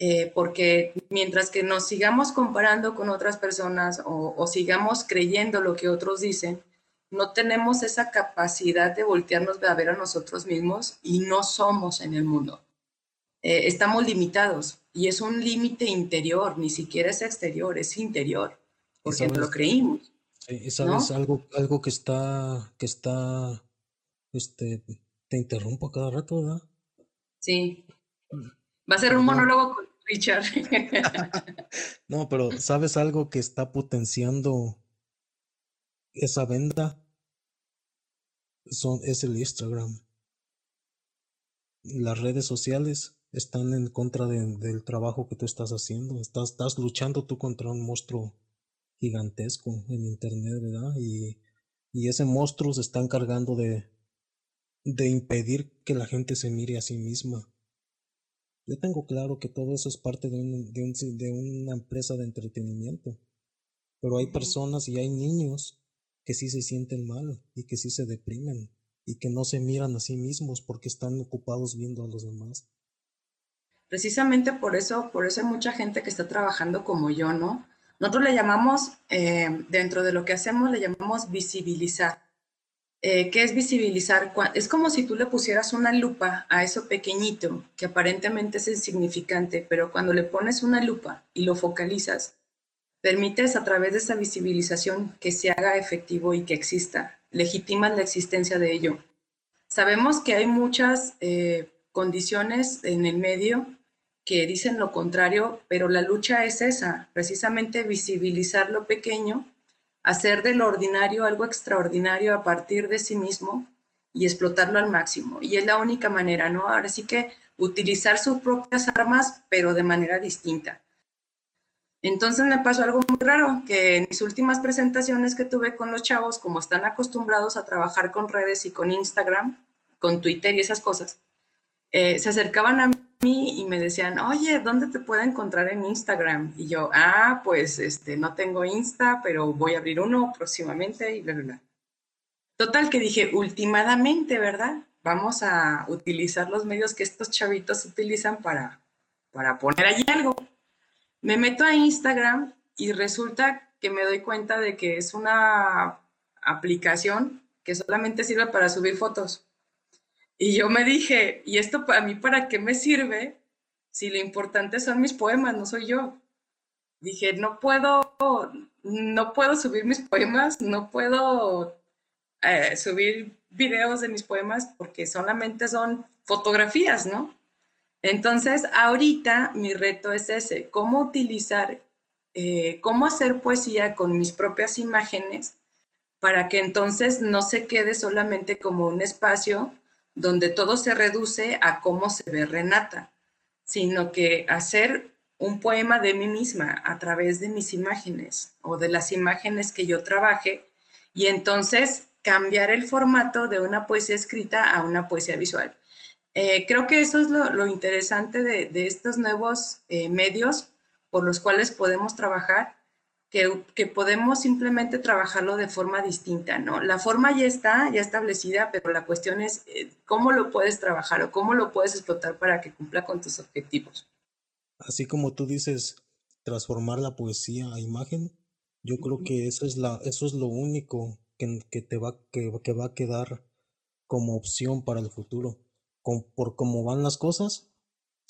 Speaker 1: Eh, porque mientras que nos sigamos comparando con otras personas o, o sigamos creyendo lo que otros dicen, no tenemos esa capacidad de voltearnos a ver a nosotros mismos y no somos en el mundo. Eh, estamos limitados y es un límite interior, ni siquiera es exterior, es interior, porque no lo creímos.
Speaker 2: Sabes algo, algo que está, que está, este, te interrumpo cada rato, ¿verdad?
Speaker 1: Sí. Va a ser un monólogo con Richard. [laughs]
Speaker 2: no, pero ¿sabes algo que está potenciando esa venda son, es el Instagram. Las redes sociales están en contra del trabajo que tú estás haciendo. Estás, estás luchando tú contra un monstruo gigantesco en Internet, ¿verdad? Y, y ese monstruo se está encargando de, de impedir que la gente se mire a sí misma. Yo tengo claro que todo eso es parte de, un, de, un, de una empresa de entretenimiento, pero hay personas y hay niños que sí se sienten mal y que sí se deprimen y que no se miran a sí mismos porque están ocupados viendo a los demás.
Speaker 1: Precisamente por eso, por eso hay mucha gente que está trabajando como yo, ¿no? Nosotros le llamamos, eh, dentro de lo que hacemos, le llamamos visibilizar. Eh, ¿Qué es visibilizar? Es como si tú le pusieras una lupa a eso pequeñito, que aparentemente es insignificante, pero cuando le pones una lupa y lo focalizas, permites a través de esa visibilización que se haga efectivo y que exista, legitimas la existencia de ello. Sabemos que hay muchas eh, condiciones en el medio que dicen lo contrario, pero la lucha es esa, precisamente visibilizar lo pequeño hacer de lo ordinario algo extraordinario a partir de sí mismo y explotarlo al máximo. Y es la única manera, ¿no? Ahora sí que utilizar sus propias armas, pero de manera distinta. Entonces me pasó algo muy raro, que en mis últimas presentaciones que tuve con los chavos, como están acostumbrados a trabajar con redes y con Instagram, con Twitter y esas cosas, eh, se acercaban a mí y me decían, oye, ¿dónde te puedo encontrar en Instagram? Y yo, ah, pues este, no tengo Insta, pero voy a abrir uno próximamente y bla, bla, bla. Total que dije, últimamente, ¿verdad? Vamos a utilizar los medios que estos chavitos utilizan para, para poner allí algo. Me meto a Instagram y resulta que me doy cuenta de que es una aplicación que solamente sirve para subir fotos. Y yo me dije, ¿y esto para mí para qué me sirve si lo importante son mis poemas, no soy yo? Dije, no puedo, no puedo subir mis poemas, no puedo eh, subir videos de mis poemas porque solamente son fotografías, ¿no? Entonces, ahorita mi reto es ese, cómo utilizar, eh, cómo hacer poesía con mis propias imágenes para que entonces no se quede solamente como un espacio donde todo se reduce a cómo se ve Renata, sino que hacer un poema de mí misma a través de mis imágenes o de las imágenes que yo trabaje y entonces cambiar el formato de una poesía escrita a una poesía visual. Eh, creo que eso es lo, interesante de, estos nuevos eh, medios por los cuales podemos trabajar que, podemos simplemente trabajarlo de forma distinta, ¿no? La forma ya está, ya establecida, pero la cuestión es eh, cómo lo puedes trabajar o cómo lo puedes explotar para que cumpla con tus objetivos.
Speaker 2: Así como tú dices, transformar la poesía a imagen, yo creo que eso es, la, eso es lo único que, que te va, que, que, va a quedar como opción para el futuro. Por cómo van las cosas,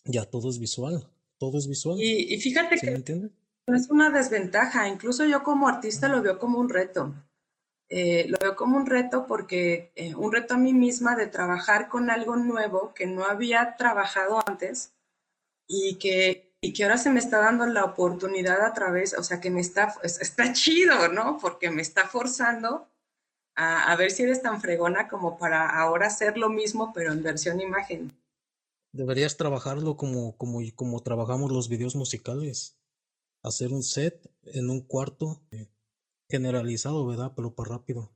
Speaker 2: ya todo es visual, todo es visual.
Speaker 1: Y, fíjate que... Me entiendes? es una desventaja, incluso yo como artista lo veo como un reto. Eh, lo veo como un reto porque eh, un reto a mí misma de trabajar con algo nuevo que no había trabajado antes y que, y que ahora se me está dando la oportunidad a través, o sea, que me está, está chido, ¿no? Porque me está forzando a, ver si eres tan fregona como para ahora hacer lo mismo, pero en versión imagen.
Speaker 2: Deberías trabajarlo como, como, como trabajamos los videos musicales hacer un set en un cuarto eh, generalizado, ¿verdad? Pero para rápido.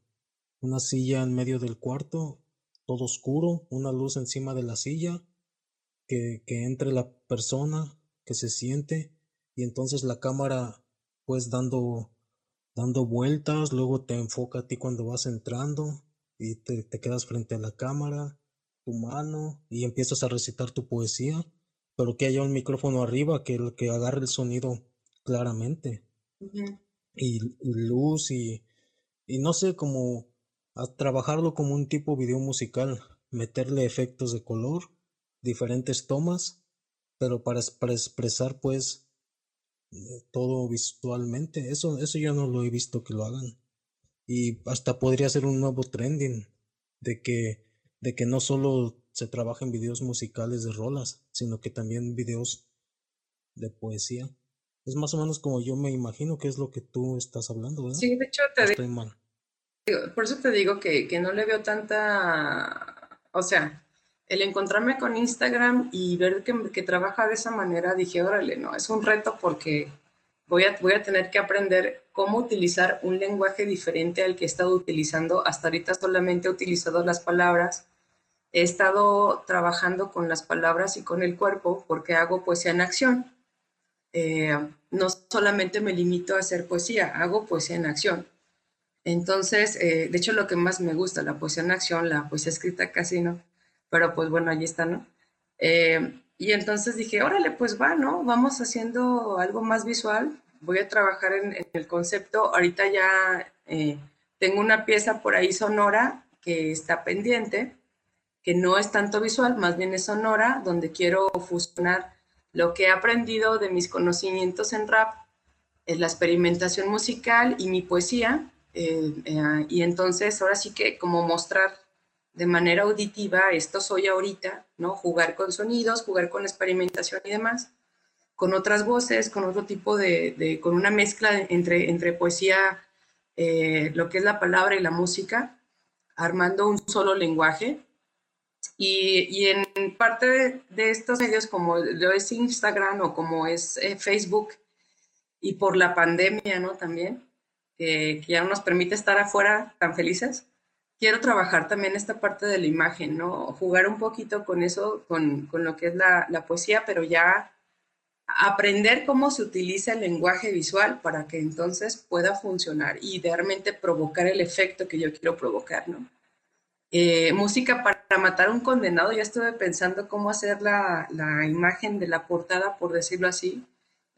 Speaker 2: Una silla en medio del cuarto, todo oscuro, una luz encima de la silla, que, que entre la persona, que se siente, y entonces la cámara pues dando, dando vueltas, luego te enfoca a ti cuando vas entrando y te, te quedas frente a la cámara, tu mano, y empiezas a recitar tu poesía, pero que haya un micrófono arriba que, que agarre el sonido claramente. y, luz y, y no sé, cómo trabajarlo como un tipo video musical, meterle efectos de color, diferentes tomas, pero para, expresar pues todo visualmente. Eso, eso yo no lo he visto que lo hagan. Y hasta podría ser un nuevo trending de que, de que no solo se trabaja en videos musicales de rolas, sino que también videos de poesía. Es más o menos como yo me imagino que es lo que tú estás hablando, ¿verdad?
Speaker 1: Sí, de hecho te Estoy mal. Por eso te digo que, no le veo tanta, o sea, el encontrarme con Instagram y ver que, trabaja de esa manera, dije, órale, no, es un reto porque voy a, voy a tener que aprender cómo utilizar un lenguaje diferente al que he estado utilizando. Hasta ahorita solamente he utilizado las palabras. He estado trabajando con las palabras y con el cuerpo porque hago poesía en acción. Eh, no solamente me limito a hacer poesía, hago poesía en acción. Entonces, eh, de hecho, lo que más me gusta, la poesía en acción, la poesía escrita casi no, pero pues bueno, allí está, ¿no? Eh, y entonces dije, órale, pues va, ¿no? Vamos haciendo algo más visual, voy a trabajar en, el concepto, ahorita ya eh, tengo una pieza por ahí sonora que está pendiente, que no es tanto visual, más bien es sonora, donde quiero fusionar lo que he aprendido de mis conocimientos en rap, en la experimentación musical y mi poesía, eh, eh, y entonces ahora sí que como mostrar de manera auditiva, esto soy ahorita, ¿no? Jugar con sonidos, jugar con experimentación y demás, con otras voces, con otro tipo de, con una mezcla entre, entre poesía, eh, lo que es la palabra y la música, armando un solo lenguaje. Y, y en parte de, estos medios como lo es Instagram o como es Facebook, y por la pandemia, ¿no? También, que, ya no nos permite estar afuera tan felices. Quiero trabajar también esta parte de la imagen, ¿no? Jugar un poquito con eso, con, con lo que es la, la, poesía, pero ya aprender cómo se utiliza el lenguaje visual para que entonces pueda funcionar y realmente provocar el efecto que yo quiero provocar, ¿no? Eh, música para matar a un condenado, ya estuve pensando cómo hacer la, la imagen de la portada, por decirlo así,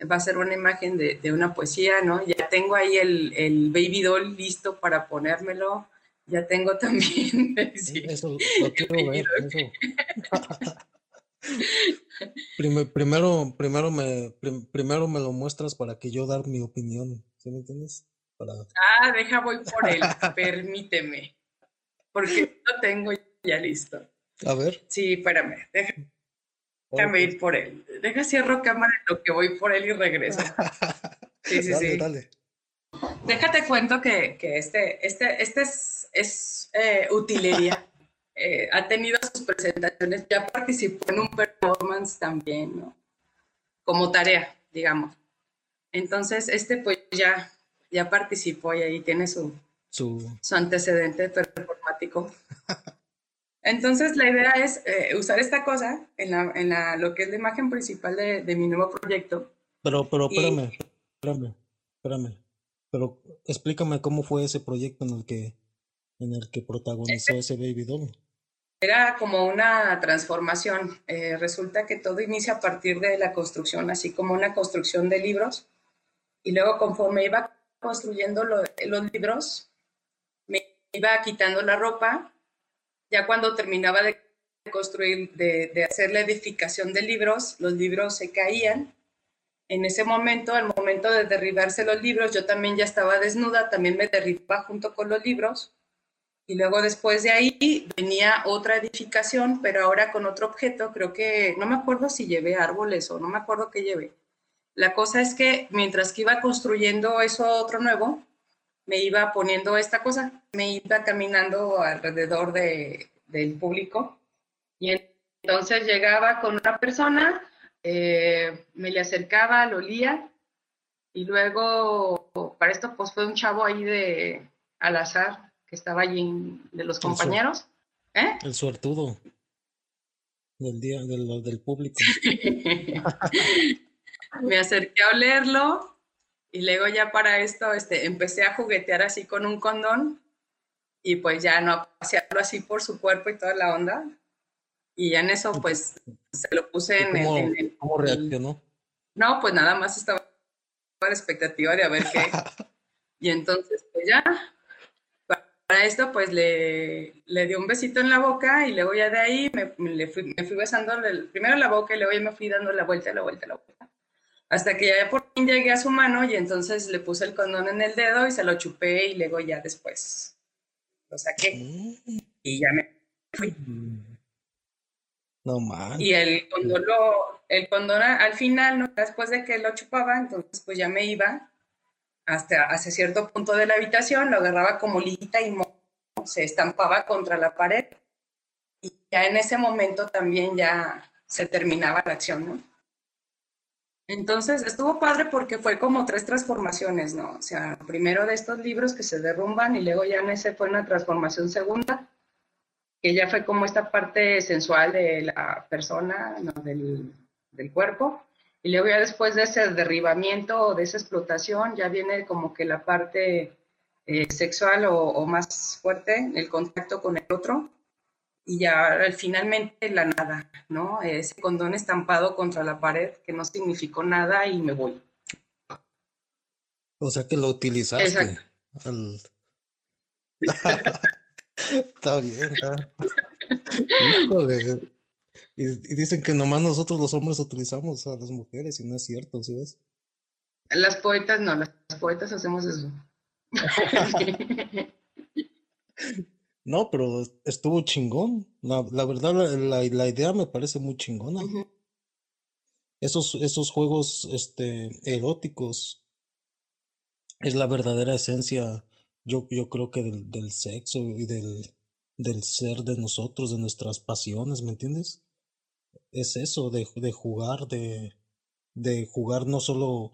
Speaker 1: va a ser una imagen de, de una poesía, ¿no? Ya tengo ahí el, el, baby doll listo para ponérmelo. Ya tengo [laughs] también.
Speaker 2: Sí, eso lo quiero [laughs] ver. Eso. primero, primero, me, primero me lo muestras para que yo dar mi opinión. ¿Sí me entiendes? Para...
Speaker 1: Ah, deja, voy por él. Permíteme. Porque lo tengo ya listo.
Speaker 2: A ver.
Speaker 1: Sí, espérame. Deja, Déjame ir por él. Deja cierro cámara en lo que voy por él y regreso. [laughs] Sí, sí, sí. Dale. Déjate cuento que, que este, este, este es, es eh, utilería. [laughs] Eh, ha tenido sus presentaciones, ya participó en un performance también, ¿no? Como tarea, digamos. Entonces, este pues ya, ya participó y ahí tiene su, su... su antecedente performático. [laughs] Entonces, la idea es eh, usar esta cosa en, la, en la, lo que es la imagen principal de, de mi nuevo proyecto.
Speaker 2: Pero, pero, espérame, espérame, espérame. Pero explícame cómo fue ese proyecto en el que, en el que protagonizó este ese Baby Doll.
Speaker 1: Era como una transformación. Eh, resulta que todo inicia a partir de la construcción, así como una construcción de libros. Y luego, conforme iba construyendo los libros, me iba quitando la ropa ya cuando terminaba de construir, de, hacer la edificación de libros, los libros se caían. En ese momento, al momento de derribarse los libros, yo también ya estaba desnuda, también me derribaba junto con los libros. Y luego después de ahí venía otra edificación, pero ahora con otro objeto, creo que, no me acuerdo si llevé árboles o no me acuerdo qué llevé. La cosa es que mientras que iba construyendo eso otro nuevo, me iba poniendo esta cosa, me iba caminando alrededor de, del público y entonces llegaba con una persona, eh, me le acercaba, lo olía y luego, para esto pues fue un chavo ahí de al azar que estaba allí de los compañeros.
Speaker 2: ¿Eh? El suertudo del día del, del público. [laughs]
Speaker 1: me acerqué a olerlo y luego ya para esto este, empecé a juguetear así con un condón y pues ya no a pasearlo así por su cuerpo y toda la onda. Y ya en eso pues se lo puse en,
Speaker 2: el, ¿Cómo reaccionó?
Speaker 1: No, pues nada más estaba a la expectativa de a ver qué. [laughs] y entonces pues ya, para esto pues le, le di un besito en la boca y luego ya de ahí me, me, fui, me fui besando primero la boca y luego ya me fui dando la vuelta, la vuelta, la vuelta. Hasta que ya por fin llegué a su mano y entonces le puse el condón en el dedo y se lo chupé y luego ya después lo saqué y ya me fui.
Speaker 2: No más.
Speaker 1: Y el condón, lo, el condón al final, ¿no? después de que lo chupaba, entonces pues ya me iba hasta hacia cierto punto de la habitación, lo agarraba como lita y se estampaba contra la pared. Y ya en ese momento también ya se terminaba la acción, ¿no? Entonces estuvo padre porque fue como tres transformaciones, ¿no? O sea, primero de estos libros que se derrumban y luego ya en ese fue una transformación segunda, que ya fue como esta parte sensual de la persona, ¿no? del, del cuerpo. Y luego ya después de ese derribamiento o de esa explotación ya viene como que la parte eh, sexual o, más fuerte, el contacto con el otro, y ya finalmente la nada, ¿no? Ese condón estampado contra la pared que no significó nada y me voy.
Speaker 2: O sea que lo utilizaste. Exacto. [laughs] Está bien, [laughs] Y, dicen que nomás nosotros los hombres utilizamos a las mujeres y no es cierto, ¿sí ves?
Speaker 1: Las poetas no, las poetas hacemos eso. [laughs]
Speaker 2: no, pero estuvo chingón. La, verdad, la, la, idea me parece muy chingona. Esos, esos juegos este, eróticos es la verdadera esencia, yo, yo creo que del, del sexo y del, del ser de nosotros, de nuestras pasiones, ¿me entiendes? Es eso, de, de jugar, de, de jugar no solo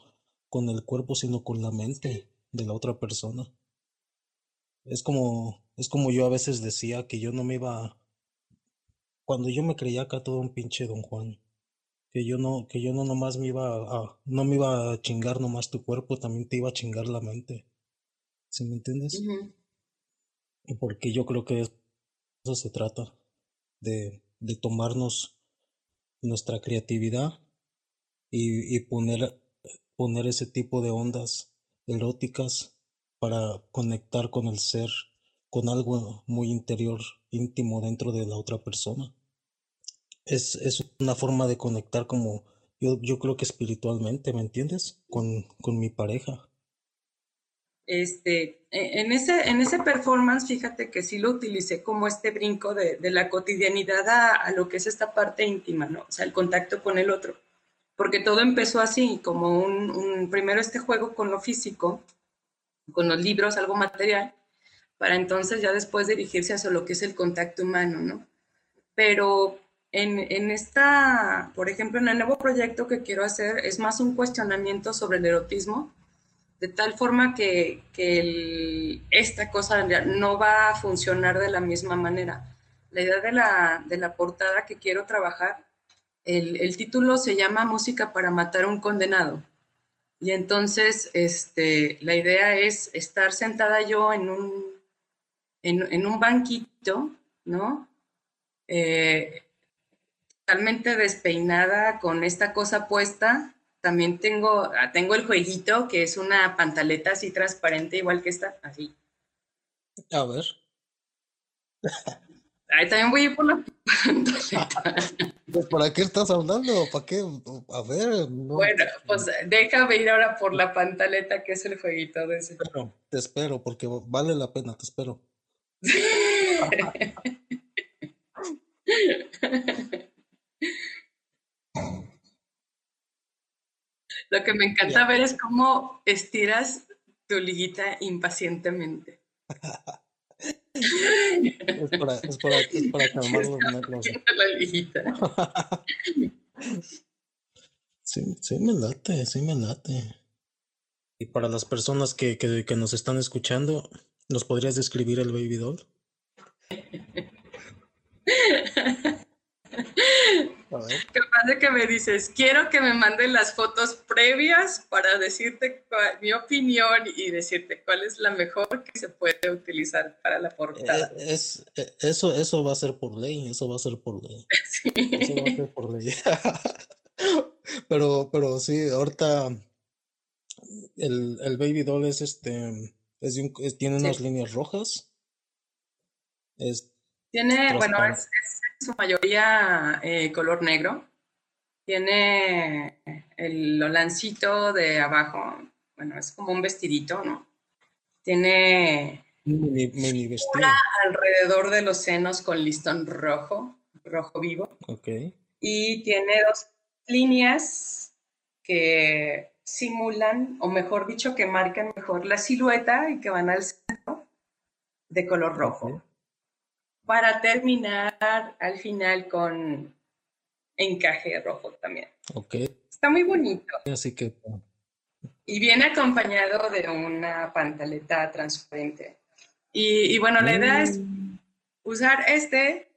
Speaker 2: con el cuerpo, sino con la mente de la otra persona. Es como, es como yo a veces decía que yo no me iba, cuando yo me creía acá todo un pinche don Juan, que yo no, que yo no nomás me iba a, no me iba a chingar nomás tu cuerpo, también te iba a chingar la mente. ¿Sí me entiendes? Porque yo creo que eso se trata, de, de tomarnos nuestra creatividad y, y poner, poner ese tipo de ondas eróticas para conectar con el ser, con algo muy interior, íntimo dentro de la otra persona. Es, es una forma de conectar como yo, yo creo que espiritualmente, ¿me entiendes? Con, con mi pareja.
Speaker 1: Este, e, en ese, en ese performance, fíjate que sí lo utilicé como este brinco de, de la cotidianidad a, a, lo que es esta parte íntima, ¿no? O sea, el contacto con el otro. Porque todo empezó así, como un, un primero este juego con lo físico, con los libros, algo material, para entonces ya después dirigirse hacia lo que es el contacto humano, ¿no? Pero en, en, esta, por ejemplo, en el nuevo proyecto que quiero hacer, es más un cuestionamiento sobre el erotismo, de tal forma que, que esta cosa no va a funcionar de la misma manera. La idea de la, de la portada que quiero trabajar, el, el, título se llama Música para matar a un condenado. Y entonces, este, la idea es estar sentada yo en un, en, un banquito, ¿no? Eh, totalmente despeinada con esta cosa puesta. También tengo, ah, tengo el jueguito, que es una pantaleta así transparente, igual que esta, así.
Speaker 2: A ver.
Speaker 1: Ahí también voy a ir por la pantaleta. [laughs]
Speaker 2: Pues, ¿Para qué estás hablando? ¿Para qué? A ver.
Speaker 1: Bueno, pues déjame ir ahora por la pantaleta, que es el jueguito de ese.
Speaker 2: Pero, te espero, porque vale la pena, te espero. [laughs]
Speaker 1: Lo que me encanta ver es cómo estiras tu liguita impacientemente.
Speaker 2: es, para, es, para, es para [laughs] calmarlo La liguita. [laughs] sí, sí me late, sí me late. Y para las personas que, que, que nos están escuchando, ¿nos podrías describir el baby doll? [laughs]
Speaker 1: Capaz de que me dices, quiero que me manden las fotos previas para decirte mi opinión y decirte cuál es la mejor que se puede utilizar para la portada.
Speaker 2: Eh, es, eh, eso, eso va a ser por ley, eso va a ser por ley. [laughs] Eso va a ser por ley. [laughs] pero, pero sí, ahorita el, el Baby Doll es este, es, tiene unas líneas rojas.
Speaker 1: Es tiene, bueno, es, su mayoría eh, color negro. Tiene el olancito de abajo, bueno, es como un vestidito, ¿no? Tiene
Speaker 2: mi,
Speaker 1: alrededor de los senos con listón rojo, rojo vivo.
Speaker 2: Ok.
Speaker 1: Y tiene dos líneas que simulan, o mejor dicho, que marcan mejor la silueta y que van al centro de color rojo para terminar al final con encaje rojo también.
Speaker 2: Ok.
Speaker 1: Está muy bonito.
Speaker 2: Así que...
Speaker 1: Y viene acompañado de una pantaleta transparente. Y, bueno, la idea es mm. usar este,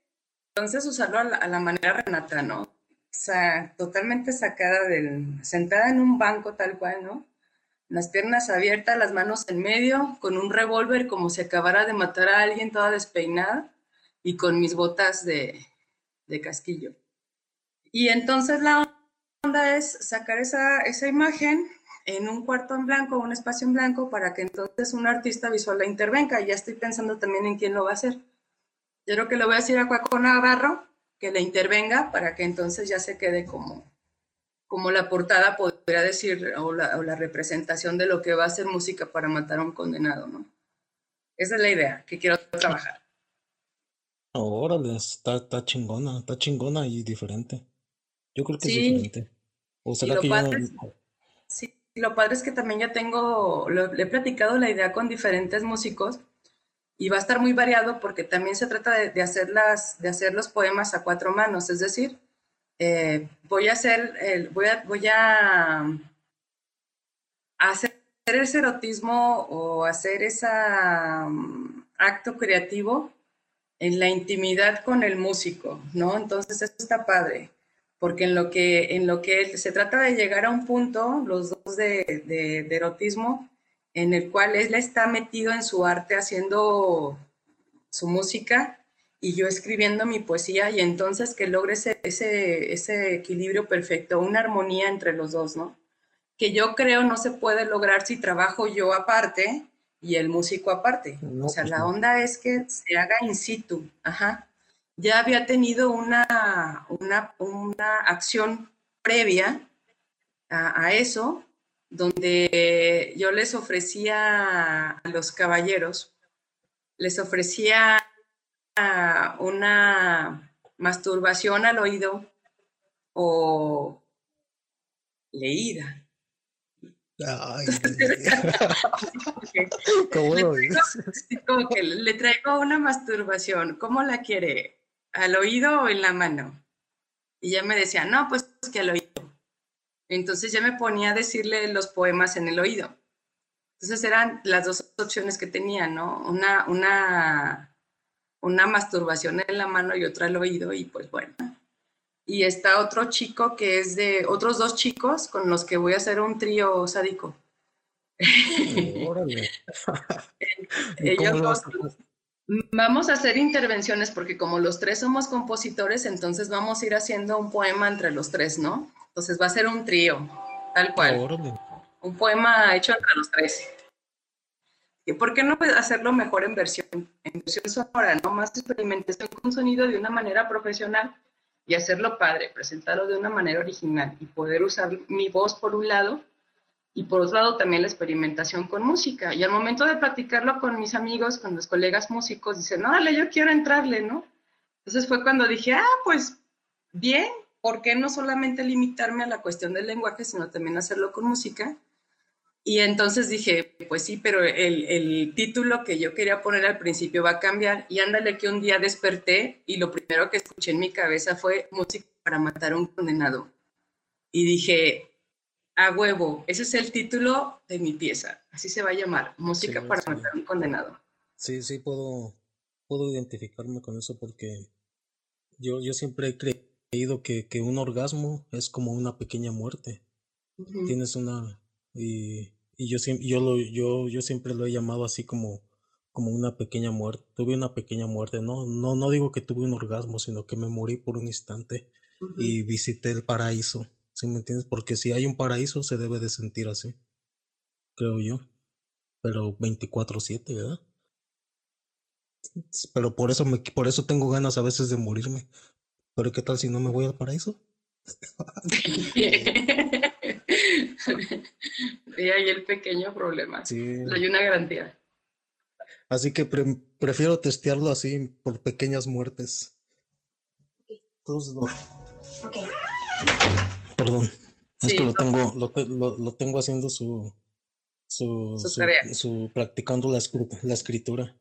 Speaker 1: entonces usarlo a la, manera Renata, ¿no? O sea, totalmente sacada del, sentada en un banco tal cual, ¿no? las piernas abiertas, las manos en medio, con un revólver como si acabara de matar a alguien toda despeinada y con mis botas de, de casquillo. Y entonces la onda es sacar esa, esa imagen en un cuarto en blanco, un espacio en blanco, para que entonces un artista visual la intervenga. Ya estoy pensando también en quién lo va a hacer. Yo creo que le voy a decir a Cuaco Navarro que le intervenga para que entonces ya se quede como, como la portada, podría decir, o la, o la representación de lo que va a ser música para matar a un condenado, ¿no? Esa es la idea que quiero trabajar.
Speaker 2: Órale, está, está chingona, está chingona y diferente. Yo creo que es
Speaker 1: Sí,
Speaker 2: diferente. ¿O será que yo no?
Speaker 1: es, sí, lo padre es que también ya tengo, lo- le he platicado la idea con diferentes músicos y va a estar muy variado porque también se trata de, de hacer las, de hacer los poemas a cuatro manos, es decir, eh, voy a hacer, el, voy a, voy a hacer ese erotismo o hacer ese acto creativo en la intimidad con el músico, ¿no? Entonces eso está padre, porque en lo que, en lo que se trata de llegar a un punto, los dos de, erotismo, en el cual él está metido en su arte haciendo su música y yo escribiendo mi poesía y entonces que logre ese, ese equilibrio perfecto, una armonía entre los dos, ¿no? Que yo creo no se puede lograr si trabajo yo aparte y el músico aparte. O sea,
Speaker 2: pues
Speaker 1: la
Speaker 2: no.
Speaker 1: onda es que se haga in situ. Ajá. Ya había tenido una, una, una acción previa a, a eso, donde yo les ofrecía a los caballeros, les ofrecía ah, una masturbación al oído o leída.
Speaker 2: Ay, [laughs] ¿cómo
Speaker 1: le
Speaker 2: lo
Speaker 1: traigo,
Speaker 2: dices?
Speaker 1: así como que le traigo una masturbación, ¿cómo la quiere? ¿Al oído o en la mano? Y ella me decía, no, pues que al oído. Entonces ya me ponía a decirle los poemas en el oído. Entonces eran las dos opciones que tenía, ¿no? Una, una, una masturbación en la mano y otra al oído, y pues bueno. Y está otro chico que es de, otros dos chicos con los que voy a hacer un trío sádico. [laughs]
Speaker 2: Órale. [laughs]
Speaker 1: Vamos a hacer intervenciones porque como los tres somos compositores, entonces vamos a ir haciendo un poema entre los tres, ¿no? Entonces va a ser un trío, tal cual.
Speaker 2: Órale.
Speaker 1: Un poema hecho entre los tres. ¿Y por qué no hacerlo mejor en versión, en versión sonora, no? Más experimentación con sonido de una manera profesional y hacerlo padre, presentarlo de una manera original y poder usar mi voz por un lado y por otro lado también la experimentación con música. Y al momento de platicarlo con mis amigos, con los colegas músicos, dicen, órale, yo quiero entrarle, ¿no? Entonces fue cuando dije, ah, pues bien, ¿por qué no solamente limitarme a la cuestión del lenguaje, sino también hacerlo con música? Y entonces dije, pues sí, pero el, el, título que yo quería poner al principio va a cambiar. Y ándale que un día desperté y lo primero que escuché en mi cabeza fue música para matar a un condenado. Y dije, a huevo, ese es el título de mi pieza. Así se va a llamar, música
Speaker 2: Sí,
Speaker 1: para
Speaker 2: sí.
Speaker 1: matar a un condenado.
Speaker 2: Sí, sí, puedo, puedo identificarme con eso porque yo, yo siempre he creído que, que un orgasmo es como una pequeña muerte. Tienes una, y, y yo siempre, yo lo, yo, yo siempre lo he llamado así como, como una pequeña muerte. Tuve una pequeña muerte, no, no, no digo que tuve un orgasmo, sino que me morí por un instante y visité el paraíso. ¿Sí me entiendes? Porque si hay un paraíso se debe de sentir así, creo yo. Pero 24/7, ¿verdad? Pero por eso me, por eso tengo ganas a veces de morirme. Pero ¿qué tal si no me voy al paraíso? [laughs] [laughs] [laughs]
Speaker 1: y ahí el pequeño problema.
Speaker 2: Sí.
Speaker 1: Hay una garantía.
Speaker 2: Así que pre- prefiero testearlo así por pequeñas muertes. Entonces, no.
Speaker 3: Ok.
Speaker 2: Perdón. Es
Speaker 1: Sí,
Speaker 2: que lo tengo, lo, lo, lo tengo haciendo su, su,
Speaker 1: su tarea
Speaker 2: su- practicando la, la escritura.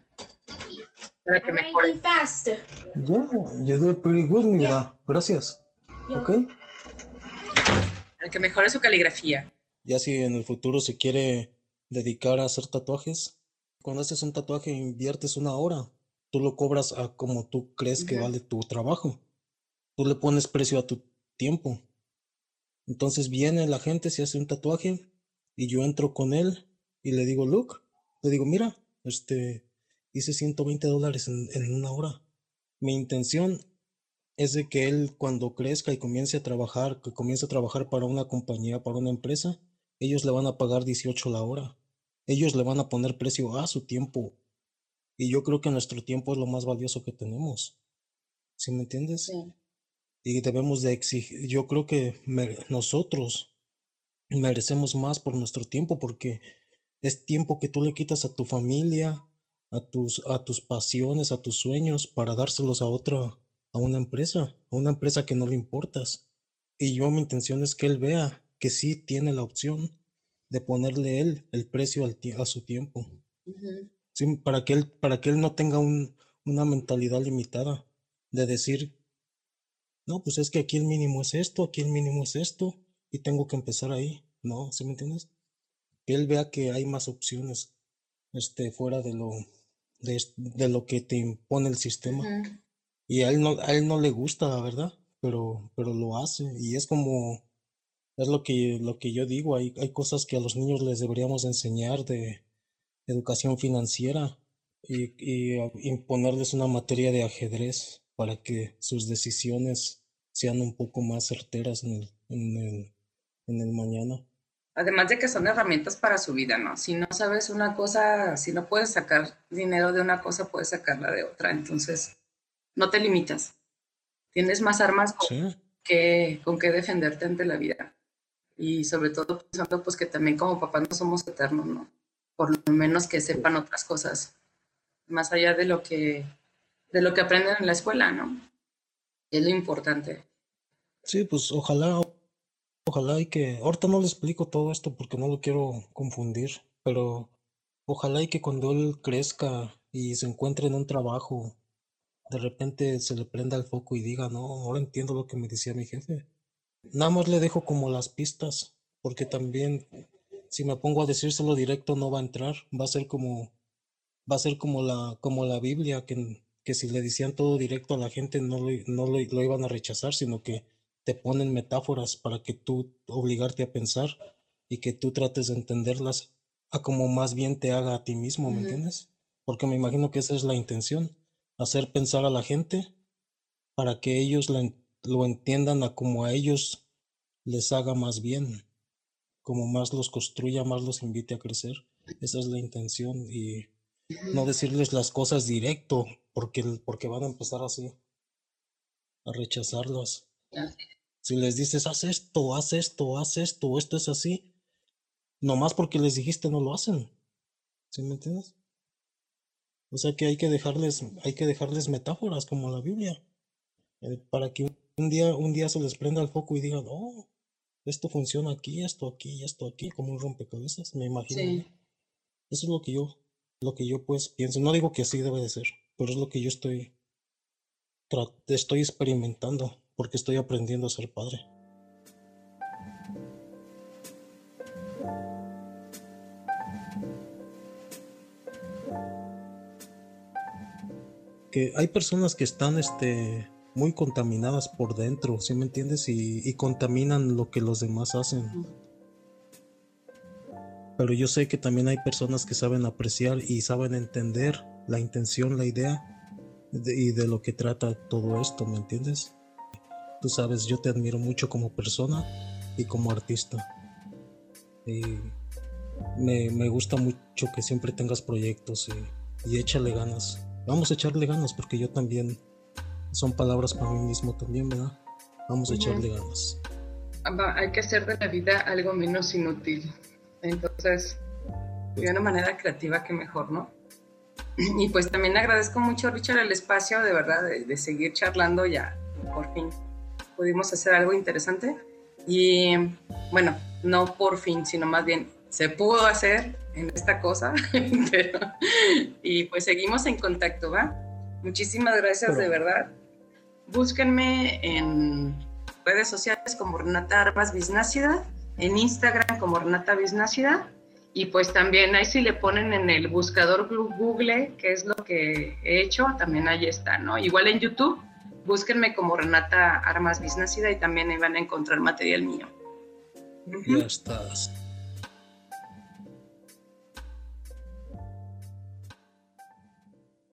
Speaker 1: para que mejore.
Speaker 2: Yeah, you did pretty good, mira. Gracias.
Speaker 3: Yo-
Speaker 1: Que mejore su caligrafía.
Speaker 2: Ya si en el futuro se quiere dedicar a hacer tatuajes, cuando haces un tatuaje inviertes una hora. Tú lo cobras a como tú crees que vale tu trabajo. Tú le pones precio a tu tiempo. Entonces viene la gente, se hace un tatuaje Y yo entro con él y le digo, look, le digo, mira, este, hice 120 dólares en, en una hora. Mi intención es de que él cuando crezca y comience a trabajar, que comience a trabajar para una compañía, para una empresa, ellos le van a pagar 18 la hora. Ellos le van a poner precio a su tiempo. Y yo creo que nuestro tiempo es lo más valioso que tenemos. ¿Sí me entiendes?
Speaker 1: Sí.
Speaker 2: Y debemos de exigir, yo creo que nosotros merecemos más por nuestro tiempo porque es tiempo que tú le quitas a tu familia, a tus, a tus pasiones, a tus sueños para dárselos a otra, a una empresa, a una empresa que no le importas. Y yo mi intención es que él vea que sí tiene la opción de ponerle él el precio al a su tiempo. para, que él, para que él no tenga un, una mentalidad limitada de decir, no, pues es que aquí el mínimo es esto, aquí el mínimo es esto, y tengo que empezar ahí. No, ¿sí me entiendes? Que él vea que hay más opciones este, fuera de lo, de, de lo que te impone el sistema. Y a él no, a él no le gusta, la verdad, pero, pero lo hace. Y es como, es lo que, lo que yo digo, hay, hay cosas que a los niños les deberíamos enseñar de educación financiera y, y imponerles una materia de ajedrez para que sus decisiones sean un poco más certeras en el, en el, en el mañana.
Speaker 1: Además de que son herramientas para su vida, ¿no? Si no sabes una cosa, si no puedes sacar dinero de una cosa, puedes sacarla de otra. Entonces, no te limitas. Tienes más armas con, que, con que defenderte ante la vida. Y sobre todo pensando pues que también como papás no somos eternos, ¿no? Por lo menos que sepan otras cosas, más allá de lo que, de lo que aprenden en la escuela, ¿no? Es lo importante.
Speaker 2: Sí, pues ojalá, ojalá y que, ahorita no le explico todo esto porque no lo quiero confundir, pero ojalá y que cuando él crezca y se encuentre en un trabajo de repente se le prenda el foco y diga, no, ahora entiendo lo que me decía mi jefe. Nada más le dejo como las pistas, porque también si me pongo a decírselo directo no va a entrar, va a ser como va a ser como la como la Biblia que, que si le decían todo directo a la gente no lo, no lo, lo iban a rechazar, sino que te ponen metáforas para que tú obligarte a pensar y que tú trates de entenderlas a como más bien te haga a ti mismo, ¿me entiendes? Porque me imagino que esa es la intención hacer pensar a la gente para que ellos lo, entiendan a como a ellos les haga más bien, como más los construya, más los invite a crecer. Esa es la intención y no decirles las cosas directo porque, porque van a empezar así a rechazarlas. Si les dices, haz esto, haz esto, haz esto, esto es así, nomás porque les dijiste no lo hacen. ¿Sí me entiendes? O sea que hay que dejarles, hay que dejarles metáforas como la Biblia, eh, para que un día, un día se les prenda el foco y digan, oh, esto funciona aquí, esto aquí, esto aquí, como un rompecabezas, me imagino. Eso es lo que yo, lo que yo pues pienso. No digo que así debe de ser, pero es lo que yo estoy, estoy experimentando, porque estoy aprendiendo a ser padre. Hay personas que están este, muy contaminadas por dentro, ¿sí me entiendes? Y, contaminan lo que los demás hacen. Pero yo sé que también hay personas que saben apreciar y saben entender la intención, la idea y de lo que trata todo esto, ¿me entiendes? Tú sabes, yo te admiro mucho como persona y como artista. Y me, gusta mucho que siempre tengas proyectos y, y échale ganas vamos a echarle ganas porque yo también, son palabras para mí mismo también, ¿verdad? Vamos a echarle ganas.
Speaker 1: Hay que hacer de la vida algo menos inútil. Entonces, de una manera creativa que mejor, ¿no? [clears throat] Y pues también agradezco mucho, Richard, el espacio, de verdad, de, de seguir charlando ya. Por fin pudimos hacer algo interesante. Y bueno, no por fin, sino más bien se pudo hacer en esta cosa, [laughs] y pues seguimos en contacto, ¿va? Muchísimas gracias de verdad. Búsquenme en redes sociales como Renata Armas Biznácida, en Instagram como Renata Biznácida, y pues también ahí si le ponen en el buscador Google, que es lo que he hecho, también ahí está, ¿no? Igual en YouTube, búsquenme como Renata Armas Biznácida y también ahí van a encontrar material mío.
Speaker 2: Ya estás.